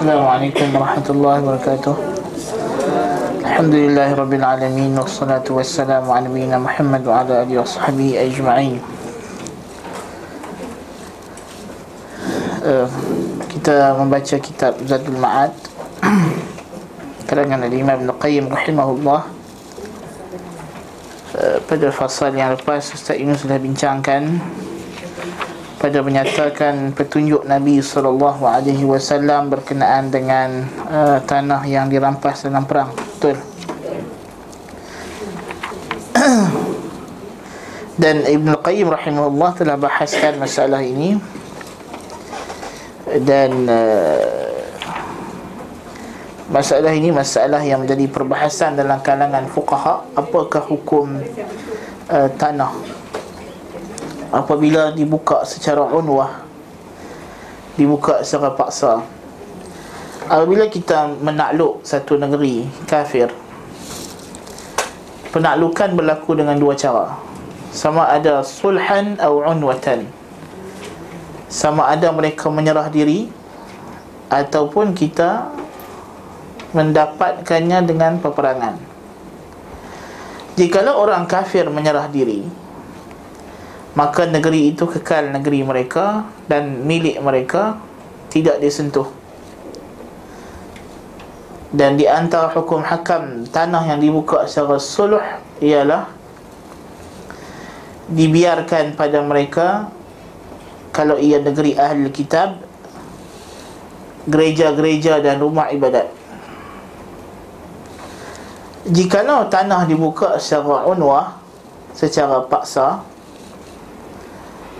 السلام عليكم ورحمة الله وبركاته الحمد لله رب العالمين والصلاة والسلام على نبينا محمد وعلى آله وصحبه أجمعين uh, kita membaca kitab Zadul Ma'ad karangan Imam Ibn Qayyim rahimahullah uh, pada fasal yang lepas Ustaz Yunus sudah bincangkan pada menyatakan petunjuk Nabi sallallahu alaihi wasallam berkenaan dengan uh, tanah yang dirampas dalam perang. Betul. Dan Ibn Qayyim rahimahullah telah bahaskan masalah ini dan uh, masalah ini masalah yang menjadi perbahasan dalam kalangan fuqaha apakah hukum uh, tanah apabila dibuka secara unwah dibuka secara paksa apabila kita menakluk satu negeri kafir penaklukan berlaku dengan dua cara. Sama ada sulhan atau unwatan. Sama ada mereka menyerah diri ataupun kita mendapatkannya dengan peperangan. Jikalau orang kafir menyerah diri maka negeri itu kekal negeri mereka dan milik mereka tidak disentuh. Dan di antara hukum hakam tanah yang dibuka secara suluh ialah dibiarkan pada mereka kalau ia negeri ahli kitab gereja-gereja dan rumah ibadat. Jikalau tanah dibuka secara unwah secara paksa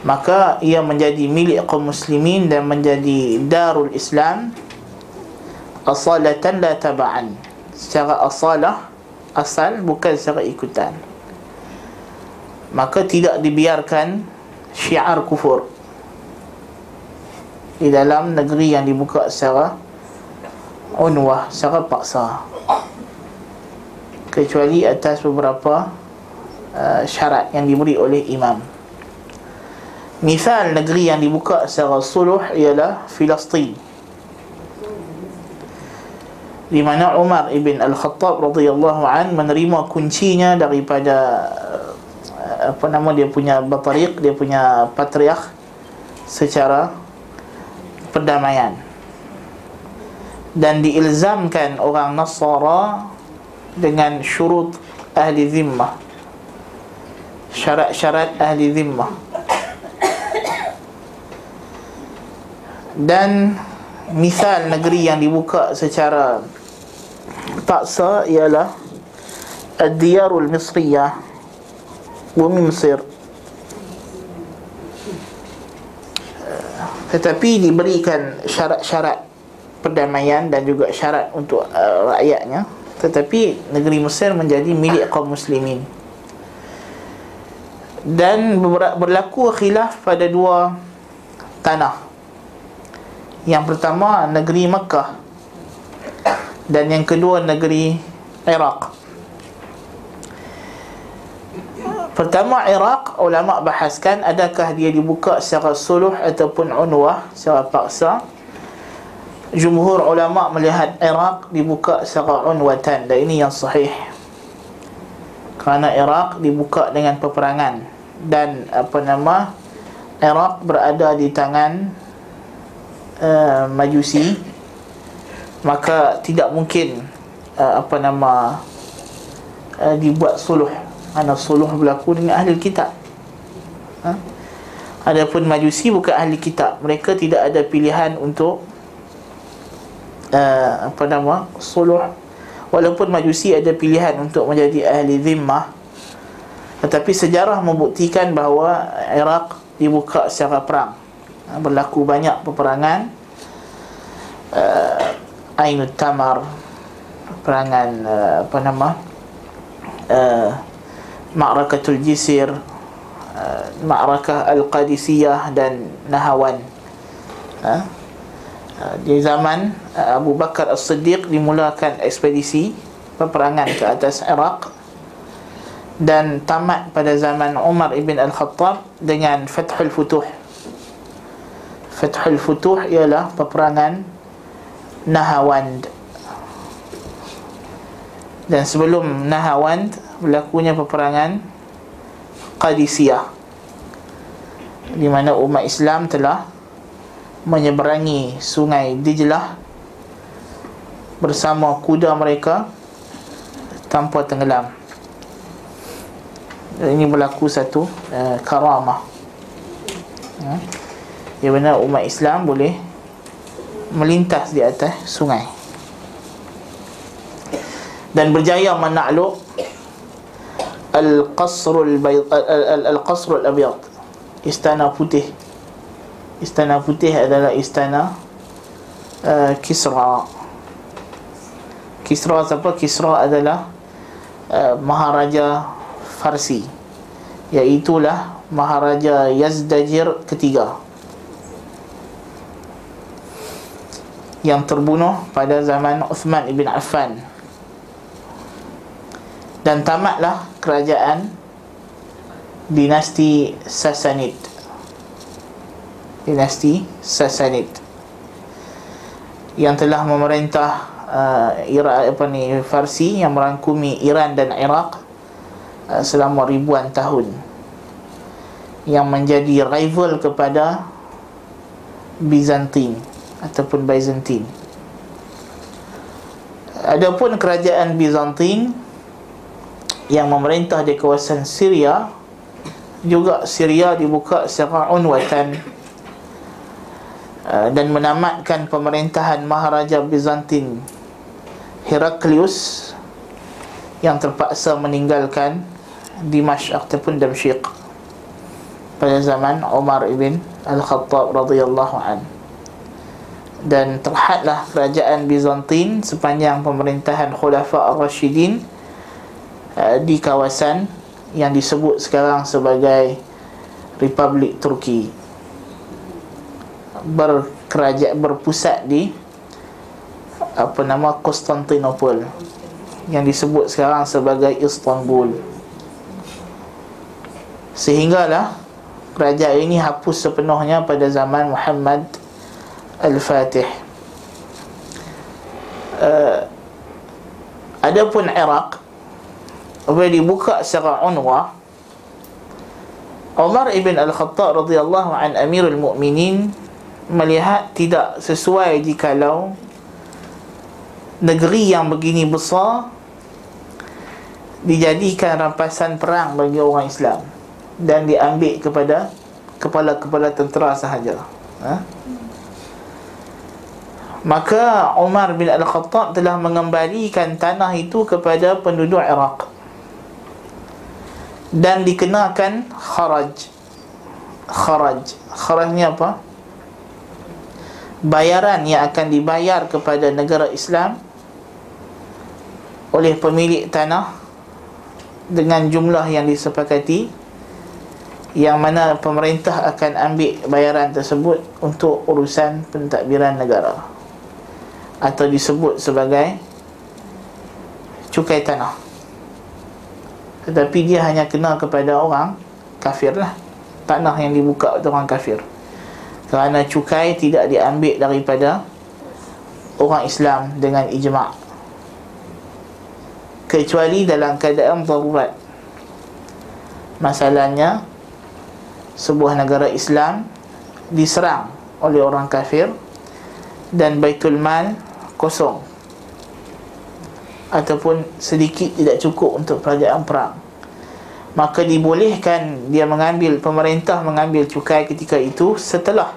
maka ia menjadi milik kaum muslimin dan menjadi darul Islam. Asalatan la taba'an. Secara asalah asal bukan secara ikutan. Maka tidak dibiarkan syiar kufur di dalam negeri yang dibuka secara unwah secara paksa. Kecuali atas beberapa uh, syarat yang diberi oleh imam Misal negeri yang dibuka secara suluh ialah Filistin. Di mana Umar ibn Al-Khattab radhiyallahu an menerima kuncinya daripada eh, apa nama dia punya batariq, dia punya patriarch secara perdamaian. Dan diilzamkan orang Nasara dengan syurut ahli zimmah. Syarat-syarat ahli zimmah. Dan misal negeri yang dibuka secara paksa ialah Ad-Diyarul Misriyah Bumi Mesir Tetapi diberikan syarat-syarat perdamaian dan juga syarat untuk uh, rakyatnya. Tetapi negeri Mesir menjadi milik kaum muslimin. Dan berlaku khilaf pada dua tanah yang pertama negeri Mekah. Dan yang kedua negeri Iraq. Pertama Iraq Ulama' bahaskan Adakah dia dibuka secara suluh Ataupun unwah Secara paksa. Jumhur ulama' melihat Iraq Dibuka secara unwatan. Dan ini yang sahih. Kerana Iraq dibuka dengan peperangan. Dan apa nama Iraq berada di tangan uh, majusi maka tidak mungkin uh, apa nama uh, dibuat suluh. Ana suluh berlaku dengan ahli kitab. Ha? adapun majusi bukan ahli kitab. Mereka tidak ada pilihan untuk uh, apa nama suluh. Walaupun majusi ada pilihan untuk menjadi ahli zimmah tetapi sejarah membuktikan bahawa Iraq dibuka secara perang Ha, berlaku banyak peperangan. Uh, Ainul Tamar perangan uh, apa nama? Uh, Ma'rakatul Jisir uh, Ma'rakah Al-Qadisiyah dan Nahawan. Uh, di zaman uh, Abu Bakar As-Siddiq dimulakan ekspedisi peperangan ke atas Iraq dan tamat pada zaman Umar ibn Al-Khattab dengan Fathul Futuh Fathul Futuh ialah peperangan Nahawand dan sebelum Nahawand berlakunya peperangan Qadisiyah di mana umat Islam telah menyeberangi sungai Dijlah bersama kuda mereka tanpa tenggelam. Ini berlaku satu uh, karamah. Ya. Yang benar umat Islam boleh melintas di atas sungai. Dan berjaya menakluk Al-Qasrul Al-Qasrul Abyad. Istana Putih. Istana Putih adalah istana uh, Kisra. Kisra siapa? Kisra adalah uh, Maharaja Farsi. Iaitulah Maharaja Yazdajir ketiga Yang terbunuh pada zaman Uthman ibn Affan. Dan tamatlah kerajaan Dinasti Sassanid Dinasti Sassanid Yang telah memerintah uh, Iraq apa ni Farsi yang merangkumi Iran dan Iraq uh, selama ribuan tahun. Yang menjadi rival kepada Byzantine ataupun Byzantine. Adapun kerajaan Byzantine yang memerintah di kawasan Syria juga Syria dibuka secara unwatan uh, dan menamatkan pemerintahan Maharaja Byzantine Heraklius yang terpaksa meninggalkan Dimashq ataupun Damsyik pada zaman Umar ibn Al-Khattab radhiyallahu an dan terhadlah kerajaan Bizantin sepanjang pemerintahan Khulafa Ar-Rashidin uh, di kawasan yang disebut sekarang sebagai Republik Turki. Berkerajaan berpusat di apa nama Konstantinopel yang disebut sekarang sebagai Istanbul. Sehinggalah kerajaan ini hapus sepenuhnya pada zaman Muhammad Al-Fatih uh, adapun Iraq apabila dibuka secara unwa Umar ibn Al-Khattab radhiyallahu an Amirul Mukminin melihat tidak sesuai jikalau negeri yang begini besar dijadikan rampasan perang bagi orang Islam dan diambil kepada kepala-kepala tentera sahaja. Ha? Maka Umar bin Al-Khattab telah mengembalikan tanah itu kepada penduduk Iraq dan dikenakan kharaj. Kharaj. Kharaj ni apa? Bayaran yang akan dibayar kepada negara Islam oleh pemilik tanah dengan jumlah yang disepakati yang mana pemerintah akan ambil bayaran tersebut untuk urusan pentadbiran negara atau disebut sebagai cukai tanah. Tetapi dia hanya kena kepada orang kafir lah. Tanah yang dibuka untuk orang kafir. Kerana cukai tidak diambil daripada orang Islam dengan ijma' kecuali dalam keadaan darurat. Masalahnya sebuah negara Islam diserang oleh orang kafir dan baitul mal kosong. Ataupun sedikit tidak cukup untuk kerajaan perang. Maka dibolehkan dia mengambil pemerintah mengambil cukai ketika itu setelah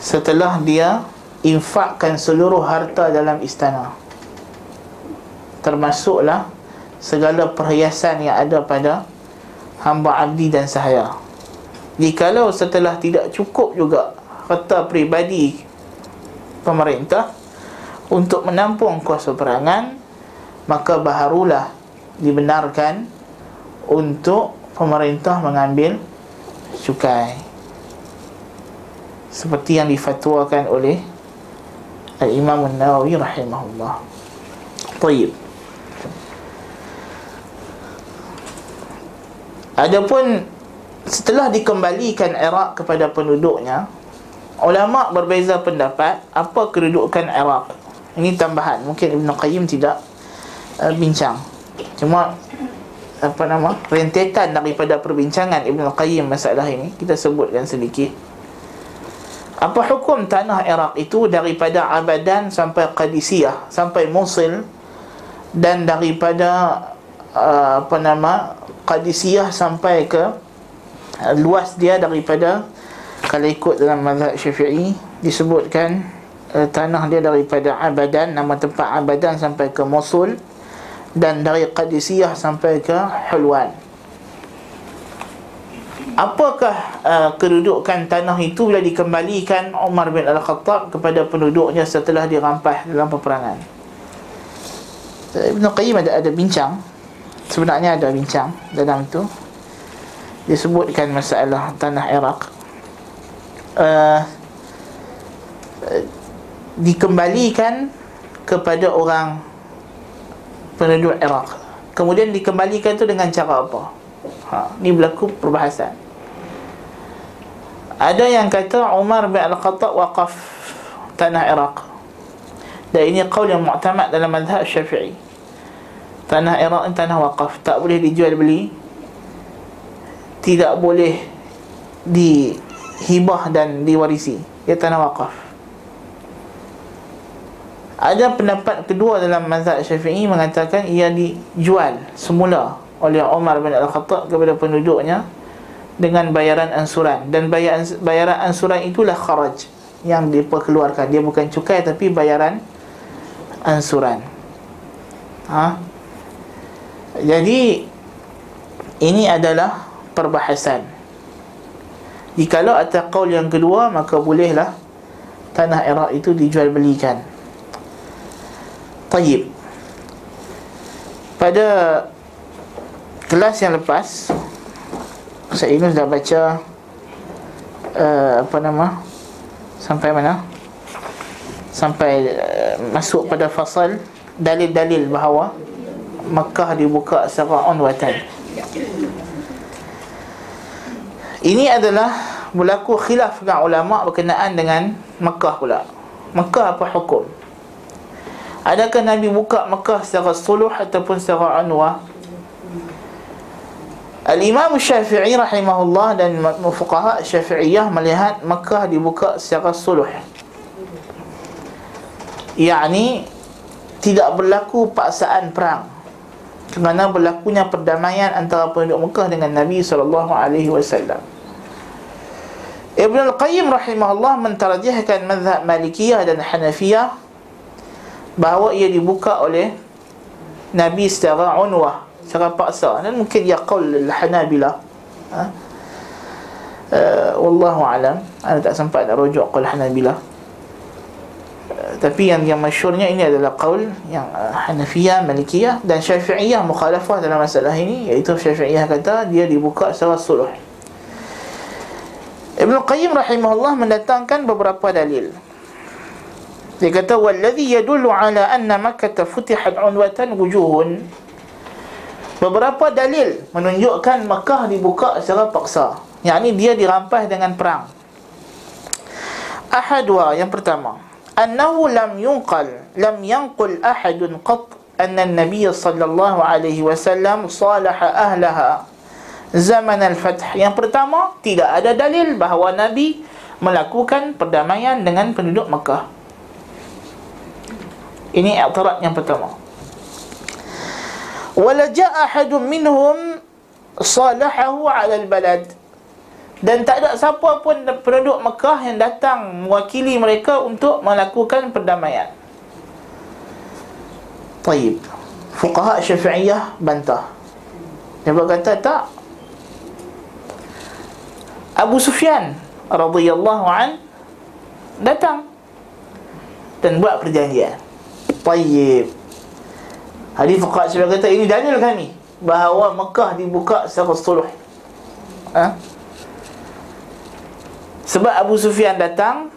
setelah dia infakkan seluruh harta dalam istana. Termasuklah segala perhiasan yang ada pada hamba abdi dan sahaya. Jikalau setelah tidak cukup juga harta peribadi pemerintah untuk menampung kuasa perangan, maka baharulah dibenarkan untuk pemerintah mengambil cukai. Seperti yang difatwakan oleh Al-Imam An-Nawawi rahimahullah. Tayyib. Adapun setelah dikembalikan Iraq kepada penduduknya ulama berbeza pendapat apa kedudukan Iraq. Ini tambahan. Mungkin Ibn Qayyim tidak uh, bincang. Cuma apa nama? rentetan daripada perbincangan Ibn Qayyim masalah ini kita sebutkan sedikit. Apa hukum tanah Iraq itu daripada Abadan sampai Qadisiyah sampai Mosul dan daripada uh, apa nama Qadisiyah sampai ke uh, luas dia daripada kalau ikut dalam mazhab syafi'i disebutkan uh, tanah dia daripada Abadan nama tempat Abadan sampai ke Mosul dan dari Qadisiyah sampai ke Hulwan. Apakah uh, kedudukan tanah itu bila dikembalikan Umar bin Al-Khattab kepada penduduknya setelah dirampas dalam peperangan? Ibn Qayyim ada, ada bincang. Sebenarnya ada bincang dalam itu. Disebutkan masalah tanah Iraq uh, dikembalikan kepada orang penduduk Iraq. Kemudian dikembalikan tu dengan cara apa? Ha, ni berlaku perbahasan. Ada yang kata Umar bin Al-Khattab waqaf tanah Iraq. Dan ini qaul yang mu'tamad dalam mazhab Syafi'i. Tanah Iraq ni tanah waqaf, tak boleh dijual beli. Tidak boleh di hibah dan diwarisi. Ia tanah wakaf ada pendapat kedua dalam mazhab syafi'i mengatakan ia dijual semula oleh Umar bin Al-Khattab kepada penduduknya dengan bayaran ansuran. Dan bayaran, bayaran ansuran itulah kharaj yang diperkeluarkan. Dia bukan cukai tapi bayaran ansuran. Ha? jadi ini adalah perbahasan Jikalau atas qaul yang kedua Maka bolehlah Tanah Iraq itu dijual belikan Tayyib. Pada Kelas yang lepas Saya ini sudah baca uh, Apa nama? Sampai mana? Sampai uh, Masuk pada fasal Dalil-dalil bahawa Makkah dibuka secara onwatan ini adalah berlaku khilaf dengan ulama berkenaan dengan Mekah pula. Mekah apa hukum? Adakah Nabi buka Mekah secara suluh ataupun secara anwa? Al-Imam Syafi'i rahimahullah dan fuqaha Syafi'iyah melihat Mekah dibuka secara suluh. Yani tidak berlaku paksaan perang. Kerana berlakunya perdamaian antara penduduk Mekah dengan Nabi sallallahu alaihi wasallam. Ibn Al-Qayyim rahimahullah mentarjihkan mazhab Malikiyah dan Hanafiyah bahawa ia dibuka oleh Nabi secara unwah, secara paksa. Dan mungkin ia qaul Al-Hanabilah. Ha? Uh, wallahu alam. Ana tak sempat nak rujuk qaul Hanabilah. Tapi yang yang masyhurnya ini adalah qaul yang uh, Hanafiyah, Malikiyah dan Syafi'iyah mukhalafah dalam masalah ini iaitu Syafi'iyah kata dia dibuka secara suluh. Ibn Qayyim rahimahullah mendatangkan beberapa dalil. Dia kata wallazi yadullu ala anna Makkah futihat unwatan wujuhun. Beberapa dalil menunjukkan Makkah dibuka secara paksa. Yang ini dia dirampas dengan perang. Ahadwa yang pertama, annahu lam yunqal lam yanqul ahadun qat anna an-nabiy sallallahu alaihi wasallam salaha ahlaha zaman al-fath yang pertama tidak ada dalil bahawa nabi melakukan perdamaian dengan penduduk Mekah. Ini i'tirad yang pertama. Wala jaa ahadun minhum salahahu 'ala al-balad dan tak ada siapa pun penduduk Mekah yang datang mewakili mereka untuk melakukan perdamaian Taib Fuqaha Syafi'iyah bantah Dia berkata tak Abu Sufyan radhiyallahu an datang dan buat perjanjian. Tayyib. Hadis fuqaha sebab kata ini dalil kami bahawa Mekah dibuka secara suluh. Ha? Sebab Abu Sufyan datang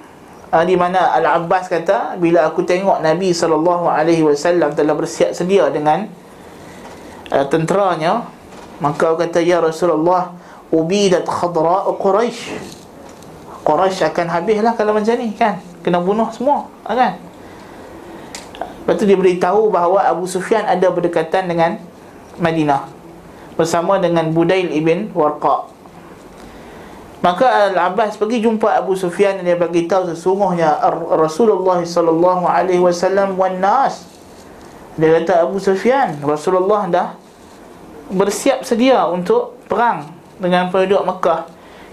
uh, di mana Al-Abbas kata bila aku tengok Nabi sallallahu alaihi wasallam telah bersiap sedia dengan uh, tenteranya maka aku kata ya Rasulullah ubidat khadra Quraisy Quraisy akan habislah kalau macam ni kan? Kena bunuh semua kan? Lepas tu dia beritahu bahawa Abu Sufyan ada berdekatan dengan Madinah bersama dengan Budail ibn Warqa Maka Al-Abbas pergi jumpa Abu Sufyan dan dia bagi tahu sesungguhnya Rasulullah sallallahu alaihi wasallam wan nas. Dia kata Abu Sufyan, Rasulullah dah bersiap sedia untuk perang dengan penduduk Mekah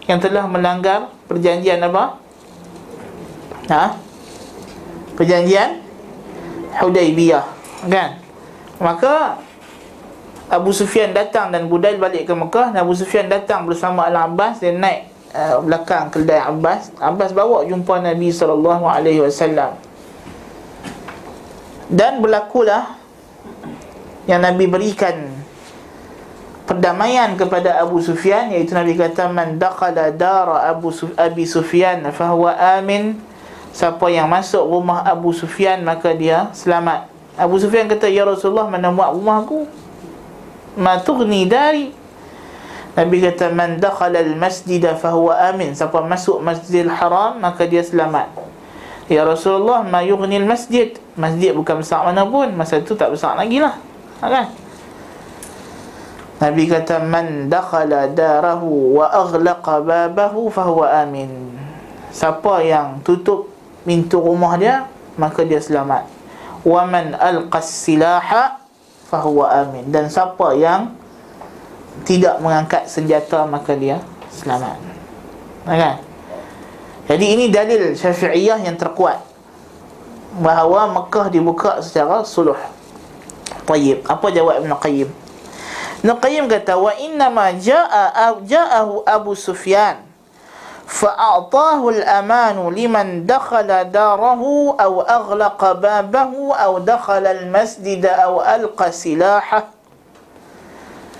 yang telah melanggar perjanjian apa? Ha? Perjanjian Hudaibiyah, kan? Maka Abu Sufyan datang dan Budail balik ke Mekah dan Abu Sufyan datang bersama Al-Abbas dia naik uh, belakang keldai Abbas. Abbas bawa jumpa Nabi SAW dan berlakulah yang Nabi berikan perdamaian kepada Abu Sufyan iaitu Nabi kata man daqala dara Abu Suf Abi Sufyan fahuwa amin. Siapa yang masuk rumah Abu Sufyan maka dia selamat. Abu Sufyan kata ya Rasulullah mana muat rumah aku? Ma tughni dari Nabi kata man dakhala al-masjid fa huwa amin. Siapa masuk Masjidil Haram maka dia selamat. Ya Rasulullah, ma yughni al-masjid. Masjid bukan besar mana pun, masa tu tak besar lagi lah. Ha, kan? Nabi kata man dakhala darahu wa aghlaqa babahu fa huwa amin. Siapa yang tutup pintu rumah dia, maka dia selamat. Wa man alqa silaha fa huwa amin. Dan siapa yang tidak mengangkat senjata maka dia selamat. Kan? Jadi ini dalil Syafi'iyah yang terkuat bahawa Mekah dibuka secara suluh. Tayyib, apa jawab Ibn Qayyim? Ibn Qayyim kata wa inna ma jaa ja'ahu Abu Sufyan fa'atahu al-aman liman dakhala darahu aw aghlaqa babahu aw dakhala al-masjid aw alqa silahahu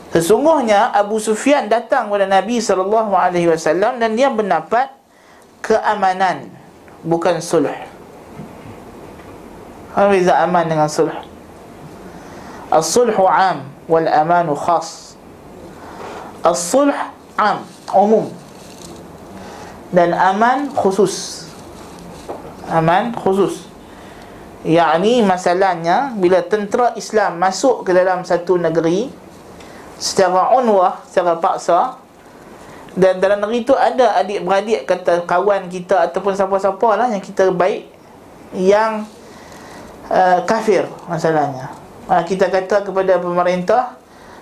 Sesungguhnya Abu Sufyan datang kepada Nabi sallallahu alaihi wasallam dan dia mendapat keamanan bukan sulh. Apa beza aman dengan sulh? As-sulhu 'am wal amanu khas. As-sulh 'am, umum. Dan aman khusus. Aman khusus. Yani masalahnya bila tentera Islam masuk ke dalam satu negeri secara unwah, secara paksa dan dalam negeri tu ada adik-beradik kata kawan kita ataupun siapa-siapa lah yang kita baik yang uh, kafir masalahnya. Uh, kita kata kepada pemerintah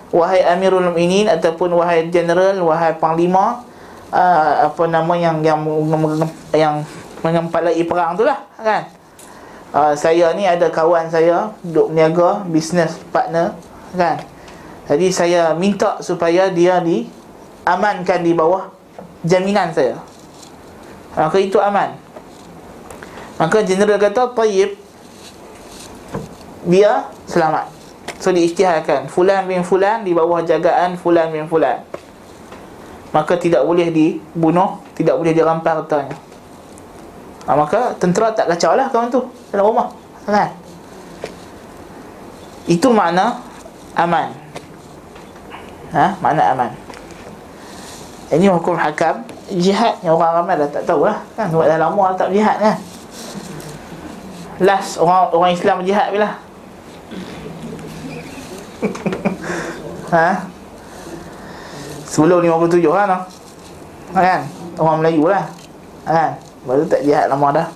wahai amirul mukminin ataupun wahai general wahai panglima uh, apa nama yang yang yang mengempalai perang tu lah kan? Uh, saya ni ada kawan saya duduk berniaga business partner kan jadi saya minta supaya dia diamankan di bawah jaminan saya. Maka itu aman. Maka general kata tayyib dia selamat. So diisytiharkan fulan bin fulan di bawah jagaan fulan bin fulan. Maka tidak boleh dibunuh, tidak boleh dirampas hartanya. Ha, maka tentera tak kacau lah kawan tu dalam rumah. Kan? Itu makna aman ha? Makna aman Ini hukum hakam Jihad yang orang ramai dah tak tahu lah kan? Sebab dah lama tak jihad kan Last orang orang Islam jihad bila Ha? Sebelum 57 kan ha, kan? Orang Melayu lah ha, kan? Baru tak jihad lama dah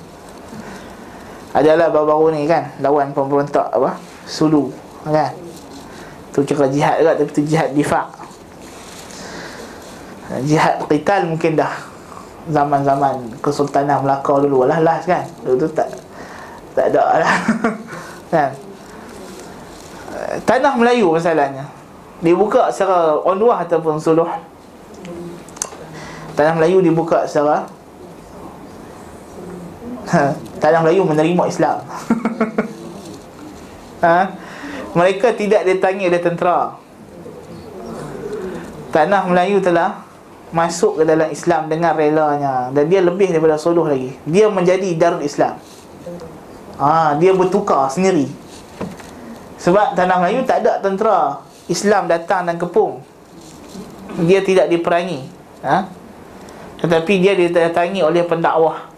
Adalah baru-baru ni kan Lawan pemberontak apa Sulu kan Tu cakap jihad juga Tapi tu jihad difak Jihad qital mungkin dah Zaman-zaman Kesultanan Melaka dulu lah Last kan? Dulu tu tak Tak ada lah. Kan? Tanah Melayu masalahnya. Dibuka secara onwah ataupun suluh. Tanah Melayu dibuka secara Tanah Melayu menerima Islam. Ha mereka tidak ditangi oleh tentera. Tanah Melayu telah Masuk ke dalam Islam dengan relanya. Dan dia lebih daripada suluh lagi. Dia menjadi Darul Islam. Ha, Dia bertukar sendiri. Sebab Tanah Melayu tak ada tentera. Islam datang dan kepung. Dia tidak diperangi. Ha? Tetapi dia didatangi oleh pendakwah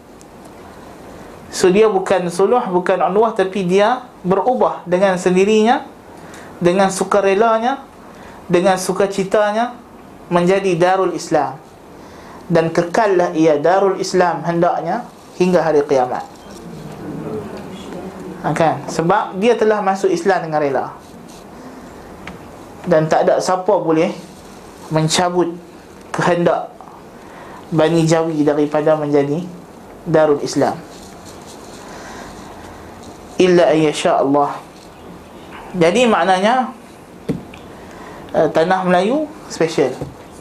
So dia bukan suluh, bukan unwah Tapi dia berubah dengan sendirinya Dengan sukarelanya Dengan sukacitanya Menjadi darul Islam. Dan kekallah ia darul Islam hendaknya Hingga hari kiamat. Ha, kan? Sebab dia telah masuk Islam dengan rela. Dan tak ada siapa boleh Mencabut kehendak Bani Jawi daripada menjadi Darul Islam Illa ayyasha Allah. Jadi maknanya uh, Tanah Melayu Special.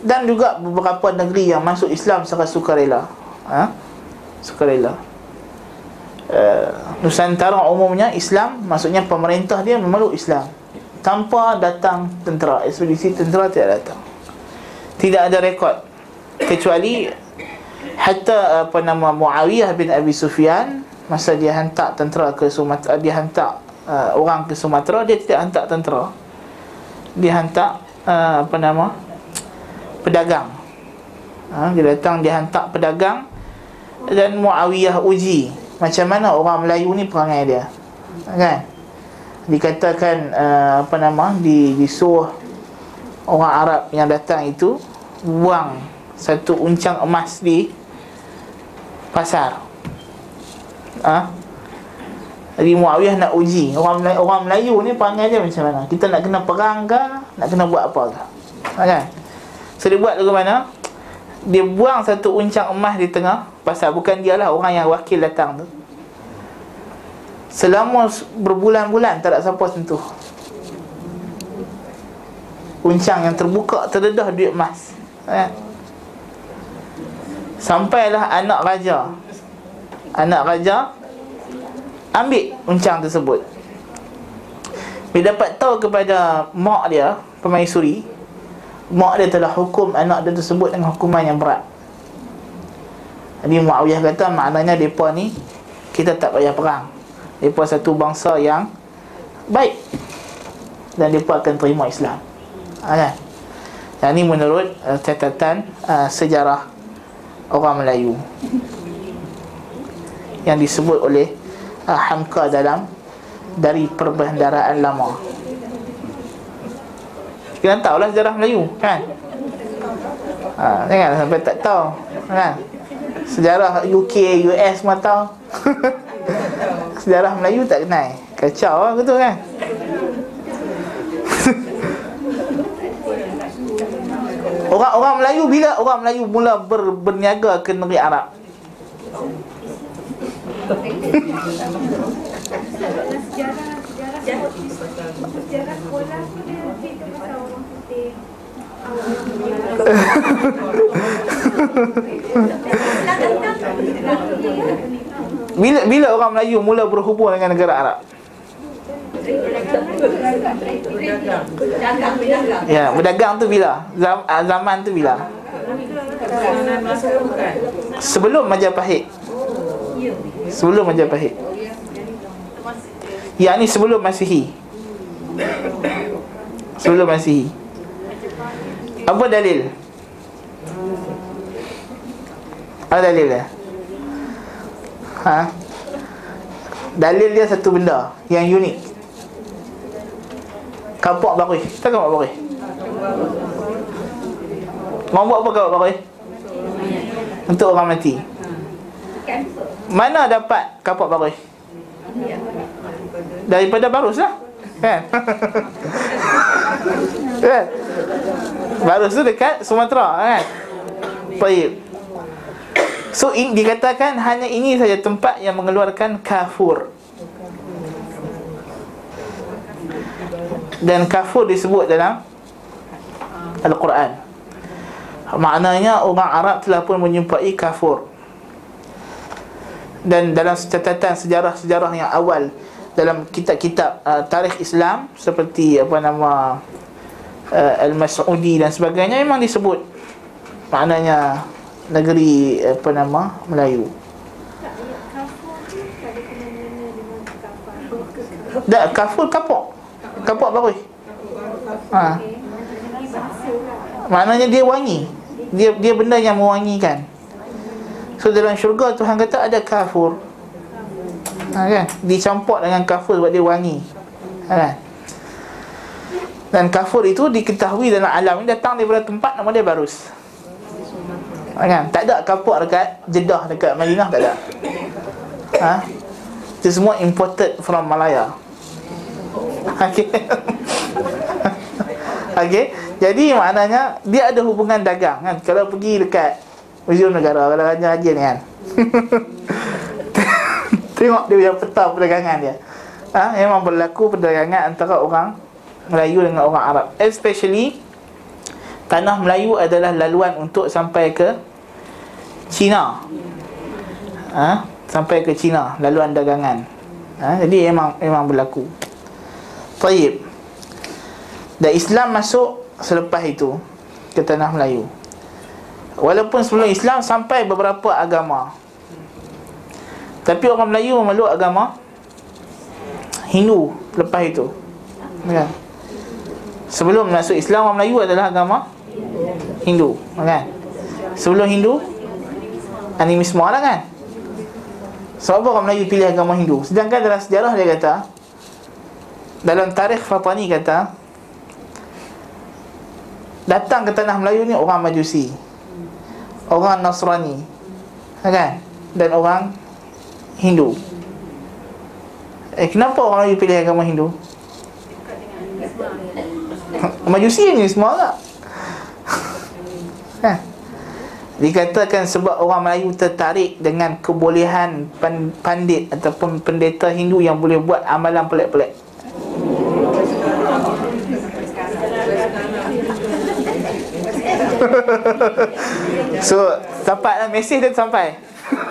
Dan juga beberapa negeri yang masuk Islam Secara sukarela. Ha? Sukarela. Uh, Nusantara umumnya Islam Maksudnya pemerintah dia memeluk Islam. Tanpa datang tentera Ekspedisi tentera tidak datang. Tidak ada rekod. Kecuali Hatta apa nama Muawiyah bin Abi Sufyan masa dia hantar tentera ke Sumatera dia hantar uh, orang ke Sumatera dia tidak hantar tentera. Dia hantar uh, apa nama? pedagang. Ha, dia datang dia hantar pedagang dan Muawiyah uji macam mana orang Melayu ni perangai dia. Kan? Dikatakan uh, apa nama? di disuruh orang Arab yang datang itu buang satu uncang emas di pasar. Ha? Jadi Muawiyah nak uji orang Melayu, orang Melayu ni panggil dia macam mana? Kita nak kena perang ke? Nak kena buat apa ke? Ha, kan? So dia buat ke mana? Dia buang satu uncang emas di tengah pasar bukan dia lah orang yang wakil datang tu. Selama berbulan-bulan tak ada siapa sentuh. Uncang yang terbuka terdedah duit emas. Ha, kan? Sampailah anak raja anak raja ambil uncang tersebut. Bila dapat tahu kepada mak dia pemaisuri mak dia telah hukum anak dia tersebut dengan hukuman yang berat. Jadi Muawiyah kata maknanya mereka ni kita tak payah perang. Mereka satu bangsa yang baik. Dan mereka akan terima Islam. Ha, kan? yang ini menurut uh, catatan uh, sejarah orang Melayu yang disebut oleh uh, Hamka dalam dari perbendaraan lama. Kita tahu lah sejarah Melayu kan? Ha, jangan sampai tak tahu kan? Sejarah UK, US semua tahu. sejarah Melayu tak kenal. Kacau lah betul kan? Orang-orang Melayu bila orang Melayu mula ber, berniaga ke negeri Arab? Bila bila orang Melayu mula berhubung dengan negara Arab? Ya, berdagang tu bila? Ah, zaman tu bila? Sebelum Majapahit. Sebelum Majapahit Yang ni sebelum Masihi Sebelum Masihi Apa dalil? Apa dalil dia? Ha? Dalil dia satu benda Yang unik. Kapak barui Tahu kapak barui? Mau buat apa kapak barui? Untuk orang mati mana dapat kapak barus? Daripada barus lah kan? Barus tu dekat Sumatera kan? Baik So in, dikatakan hanya ini saja tempat yang mengeluarkan kafur Dan kafur disebut dalam Al-Quran Maknanya orang Arab telah pun menyumpai kafur dan dalam catatan sejarah-sejarah yang awal dalam kitab-kitab uh, tarikh Islam seperti apa nama uh, Al-Mas'udi dan sebagainya memang disebut maknanya negeri apa nama Melayu. Tak kafur kapok. Kapok baru. Ha. Maknanya dia wangi. Dia dia benda yang mewangikan. So dalam syurga Tuhan kata ada kafur ha, kan? Dicampur dengan kafur sebab dia wangi ha, kan? Dan kafur itu diketahui dalam alam ini Datang daripada tempat nama dia Barus ha, kan? Tak ada kapur dekat Jeddah dekat Madinah tak ada ha? Itu semua imported from Malaya Okay Okay Jadi maknanya Dia ada hubungan dagang kan Kalau pergi dekat Museum Negara Raja Haji ni kan? Tengok dia punya peta perdagangan dia. Ha, Memang berlaku perdagangan antara orang Melayu dengan orang Arab. Especially Tanah Melayu adalah laluan untuk sampai ke China. Ha, Sampai ke China Laluan dagangan. Ha, Jadi memang memang berlaku. Taib. Dan Islam masuk selepas itu Ke Tanah Melayu Walaupun sebelum Islam sampai beberapa agama. Tapi orang Melayu memeluk agama Hindu lepas itu. Kan? Sebelum masuk Islam orang Melayu adalah agama Hindu kan? Sebelum Hindu Animisme lah kan. Sebab apa orang Melayu pilih agama Hindu? Sedangkan dalam sejarah dia kata Dalam tarikh Fatani kata Datang ke tanah Melayu ni orang Majusi orang Nasrani. Kan? Dan orang Hindu. Eh kenapa orang Melayu pilih agama Hindu? Majusi ni semua tak kan dikatakan sebab orang Melayu tertarik dengan kebolehan pandit ataupun pendeta Hindu yang boleh buat amalan pelik-pelik so sampai lah mesej dia sampai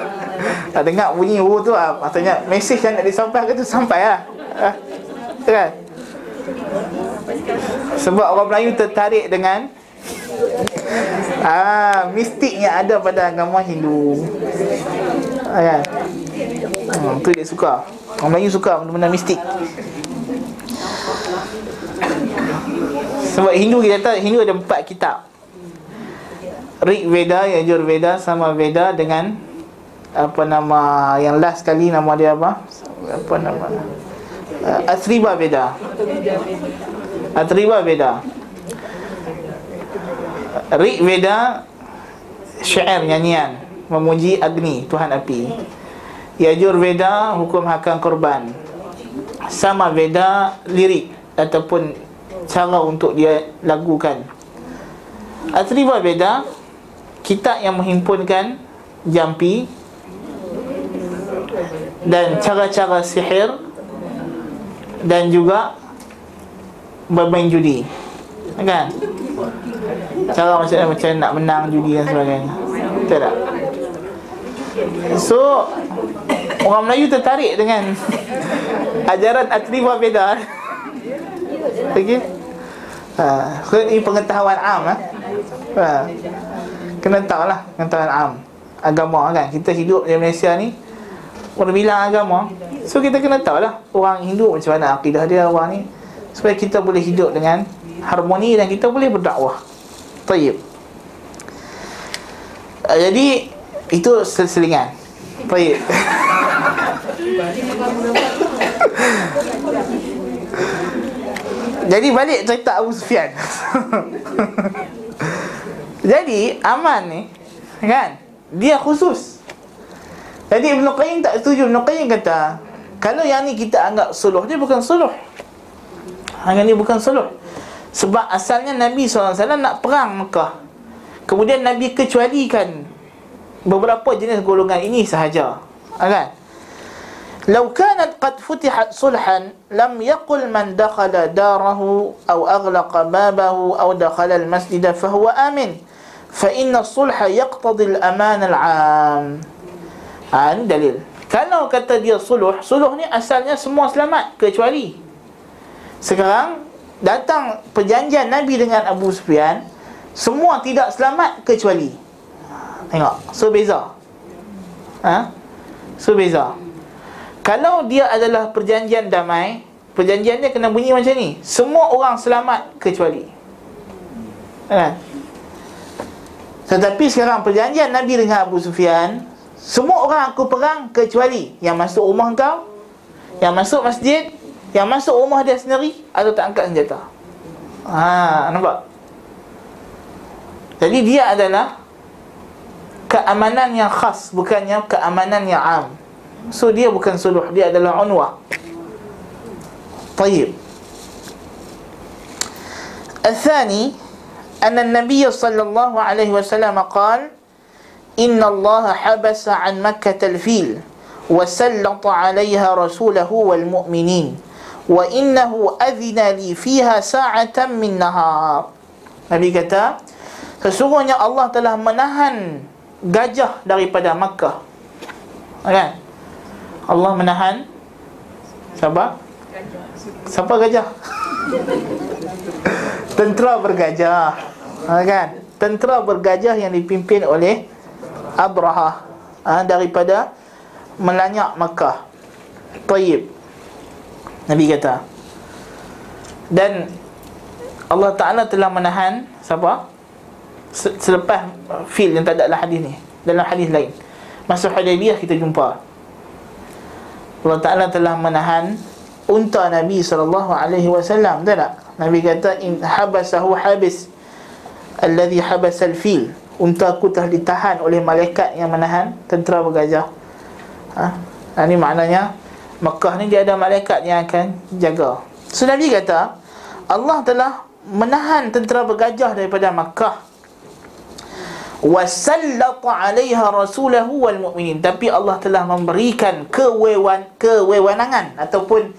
tak dengar bunyi oh tu lah. Maksudnya mesej yang nak disampaikan tu sampai lah. Ah, kan? Sebab orang Melayu tertarik dengan ah mistik yang ada pada agama Hindu. Ah, kan? Hmm, tu dia suka. Orang Melayu suka benda-benda mistik. Sebab Hindu kita Hindu ada empat kitab Rig Veda, Yajur Veda sama Veda dengan apa nama yang last kali nama dia apa? Apa nama? Uh, Atriba Veda. Atriba Veda. Rig Veda syair nyanyian memuji Agni Tuhan api. Yajur Veda hukum hakam korban. Sama Veda lirik ataupun cara untuk dia lagukan. Atriba Veda kitab yang menghimpunkan jampi dan cara-cara sihir dan juga bermain judi. Kan? Cara macam macam nak menang judi dan sebagainya. Betul tak? So orang Melayu tertarik dengan ajaran Atriva Veda okey? Ha ini pengetahuan am eh? ha kena tahu lah pengetahuan am. Agama kan kita hidup di Malaysia ni berbilang agama. So kita kena tahu lah orang Hindu macam mana akidah dia orang ni. Supaya kita boleh hidup dengan harmoni dan kita boleh berdakwah. Tayyib uh, jadi itu selingan. Tayyib jadi balik cerita Abu Sufyan Jadi aman ni kan dia khusus. Jadi Ibn Qayyim tak setuju. Ibn Qayyim kata kalau yang ni kita anggap suluh dia bukan suluh. Yang ni bukan suluh. Sebab asalnya Nabi SAW nak perang Mekah. Kemudian Nabi kecualikan beberapa jenis golongan ini sahaja. Ha, kan? لو كانت قد فتحت صلحا لم يقل من دخل داره أو أغلق بابه أو دخل المسجد فهو آمن inna sulha yaqtadi al-aman al-am. Ha, ini dalil. Kalau kata dia suluh, suluh ni asalnya semua selamat kecuali sekarang datang perjanjian Nabi dengan Abu Sufyan, semua tidak selamat kecuali. Tengok, so beza. Ha? So beza. Kalau dia adalah perjanjian damai, perjanjiannya kena bunyi macam ni. Semua orang selamat kecuali. Ha? Tetapi sekarang perjanjian Nabi dengan Abu Sufyan Semua orang aku perang kecuali yang masuk rumah kau, yang masuk masjid, yang masuk rumah dia sendiri atau tak angkat senjata. Ha, nampak? Jadi dia adalah keamanan yang khas bukannya keamanan yang am. So dia bukan suluh, dia adalah unwah anna Nabiy sallallahu alaihi wasallam qala Inna Allah habasa an Makkah al-fil wa sallata alaiha rasulahu wal mu'minin wa innahu adhina li fiha sa'atan min nahar. Nabi kata, sesungguhnya Allah telah menahan gajah daripada Makkah. Kan? Allah menahan Siapa? Siapa gajah? Tentera bergajah. Ha, kan? Tentera bergajah yang dipimpin oleh Abraha ha, Daripada Melanyak Makkah. Tayyib. Nabi kata. Dan Allah Ta'ala telah menahan Siapa? Selepas fil yang tak ada dalam hadis ni. Dalam hadis lain. Masa Hudaybiyah kita jumpa. Allah Ta'ala telah menahan unta Nabi sallallahu alaihi wasallam betul tak? Nabi kata in habasahu habis alladhi habasal fil. Unta aku telah ditahan oleh malaikat yang menahan tentera bergajah. Ha? Ini maknanya Mekah ni dia ada malaikat yang akan jaga. So Nabi kata Allah telah menahan tentera bergajah daripada Mekah. Wasallata 'alaiha rasulahu wal mu'minin. Tapi Allah telah memberikan kewewan kewewenangan ataupun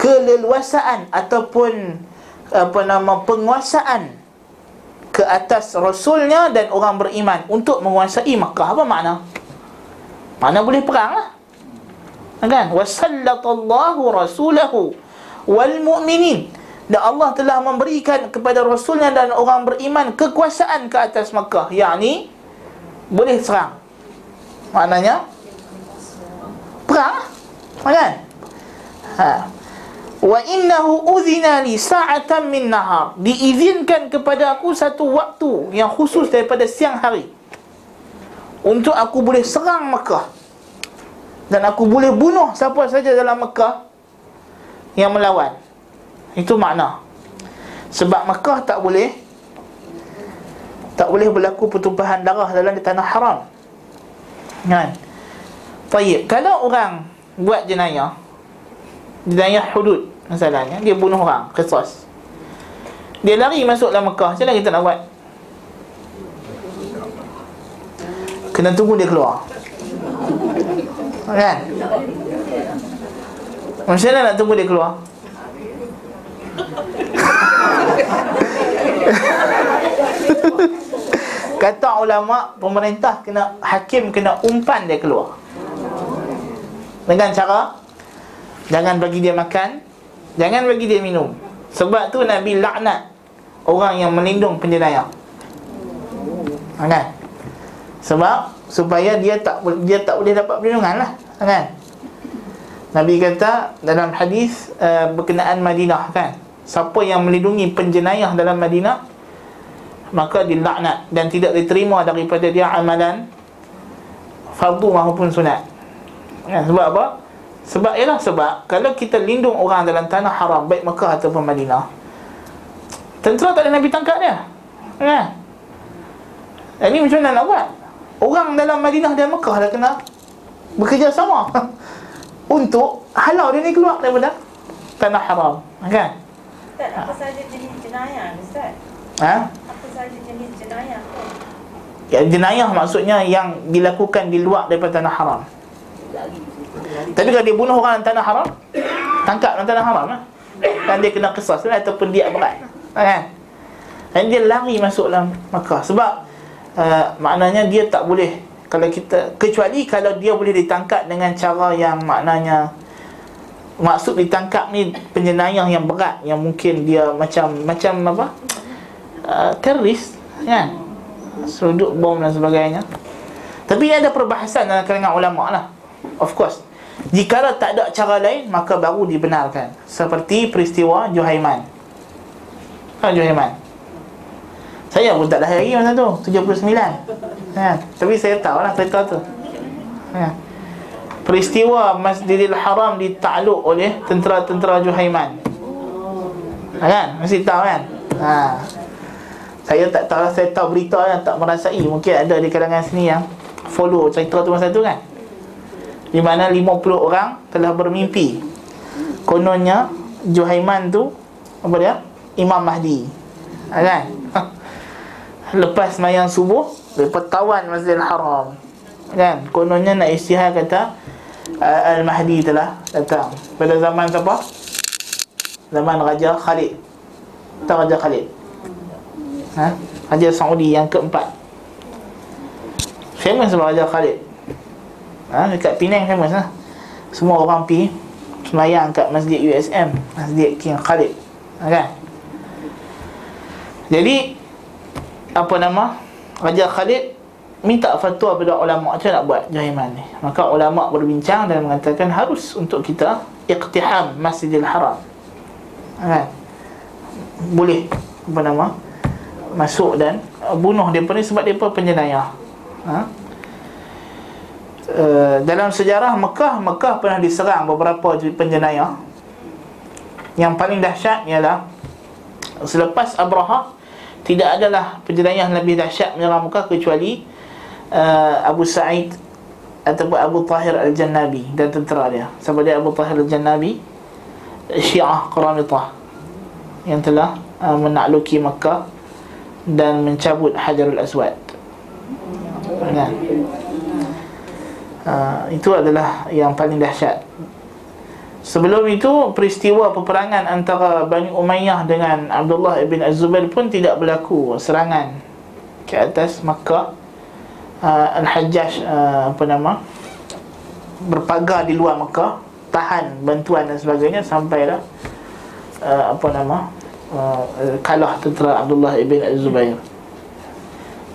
keleluasaan ataupun apa nama penguasaan ke atas rasulnya dan orang beriman untuk menguasai Makkah. Apa makna? Mana boleh perang lah. Kan? Wasallatallahu rasulahu wal mu'minin. Dan Allah telah memberikan kepada rasulnya dan orang beriman kekuasaan ke atas Makkah. Yakni boleh serang. Maknanya perang kan? Ha wa innahu udhina li sa'atan min nahar. Diizinkan kepada aku satu waktu yang khusus daripada siang hari. Untuk aku boleh serang Mekah. Dan aku boleh bunuh siapa saja dalam Mekah yang melawan. Itu makna. Sebab Mekah tak boleh tak boleh berlaku pertumpahan darah dalam di tanah haram. Kan? Baik, kalau orang buat jenayah Jenayah hudud Masalahnya. Dia bunuh orang Qisas. Dia lari masuk dalam Mekah. Macam mana kita nak buat? Kena tunggu dia keluar. Kan? Macam mana nak tunggu dia keluar? Kata ulama Pemerintah kena Hakim kena umpan dia keluar. Dengan cara Jangan bagi dia makan. Jangan bagi dia minum. Sebab tu Nabi laknat Orang yang melindung penjenayah. Kan? Sebab Supaya dia tak dia tak boleh dapat perlindungan lah. Kan? Nabi kata dalam hadis uh, Berkenaan Madinah kan? Siapa yang melindungi penjenayah dalam Madinah Maka dilaknat Dan tidak diterima daripada dia amalan Fardu maupun sunat. Kan? Sebab apa? Sebab ialah sebab kalau kita lindung orang dalam tanah haram baik Mekah ataupun Madinah tentera tak ada Nabi tangkap dia. Kan? Ini macam mana nak buat? Orang dalam Madinah dan Mekah dah kena bekerjasama untuk halau dia ni keluar daripada tanah haram. Kan? Ustaz, apa saja jenis jenayah Ustaz? Ha? Apa saja jenis jenayah tu? Ya, jenayah maksudnya yang dilakukan di luar daripada tanah haram. Tapi kalau dia bunuh orang dalam tanah haram Tangkap dalam tanah haram lah Dan dia kena kesas lah Ataupun dia berat kan? Dan dia lari masuk dalam Makkah. Sebab uh, Maknanya dia tak boleh Kalau kita Kecuali kalau dia boleh ditangkap Dengan cara yang maknanya Maksud ditangkap ni Penjenayah yang berat Yang mungkin dia macam Macam apa? Uh, Teroris Kan? Seruduk bom dan sebagainya. Tapi ada perbahasan dalam kalangan ulama lah. Of course Jika tak ada cara lain Maka baru dibenarkan Seperti peristiwa Juhaiman Kan Juhaiman Saya pun tak lahir lagi masa tu 79 ha, Tapi saya tahu lah cerita tu ha. Peristiwa Masjidil Haram ditakluk oleh tentera-tentera Juhaiman ha, Kan? Mesti tahu kan? Ha. Saya tak tahu, saya tahu berita yang tak merasai Mungkin ada di kalangan sini yang follow cerita tu masa tu kan Di mana 50 orang telah bermimpi Kononnya Juhaiman tu Apa dia? Imam Mahdi ha, Kan? Lepas mayang subuh Lepas tawan Masjidil Haram Kan? Kononnya nak istihar kata uh, Al-Mahdi telah datang Pada zaman siapa? Zaman Raja Khalid Tahu Raja Khalid? Ha? Raja Saudi yang keempat Famous Raja Khalid ha? Dekat Penang famous lah Semua orang pergi Semayang kat Masjid USM Masjid King Khalid ha, Kan? Jadi Apa nama? Raja Khalid minta fatwa pada ulama macam nak buat jahiman ni. Maka ulama berbincang dan mengatakan harus untuk kita iqtiham Masjidil Haram. Kan? Boleh apa nama? Masuk dan bunuh dia ni sebab dia penjenayah. Ha? Uh, dalam sejarah Mekah, Mekah pernah diserang beberapa penjenayah. Yang paling dahsyat ialah selepas Abraha tidak adalah penjenayah lebih dahsyat menyerang Mekah kecuali uh, Abu Sa'id ataupun Abu Tahir Al-Jannabi dan tentera dia. Siapa dia Abu Tahir Al-Jannabi? Syiah Qaramithah yang telah uh, menakluki Makkah dan mencabut Hajarul Aswad. Kan? Uh, itu adalah yang paling dahsyat. Sebelum itu peristiwa peperangan antara Bani Umayyah dengan Abdullah ibn Az-Zubair pun tidak berlaku serangan ke atas Makkah uh, Al-Hajjaj uh, apa nama berpagar di luar Mekah tahan bantuan dan sebagainya sampailah uh, apa nama uh, kalah tentera Abdullah ibn Az-Zubair.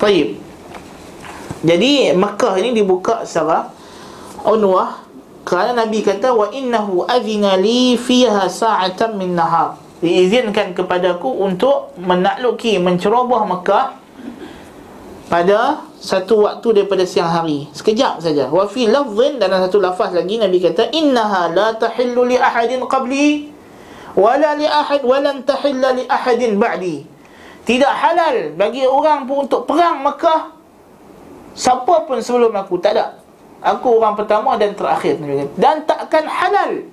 Baik. Jadi Mekah ini dibuka secara unwah kerana Nabi kata wa innahu adhina li fiha sa'atan min nahar. Diizinkan kepadaku untuk menakluki menceroboh Mekah pada satu waktu daripada siang hari. Sekejap saja. Wa fi lafdhin dalam satu lafaz lagi nabi kata innaha la tahillu li ahadin qabli wala li ahad walan tahilla li ahadin ba'di. Tidak halal bagi orang pun untuk perang Mekah siapa pun sebelum aku. Tak ada aku orang pertama dan terakhir dan takkan halal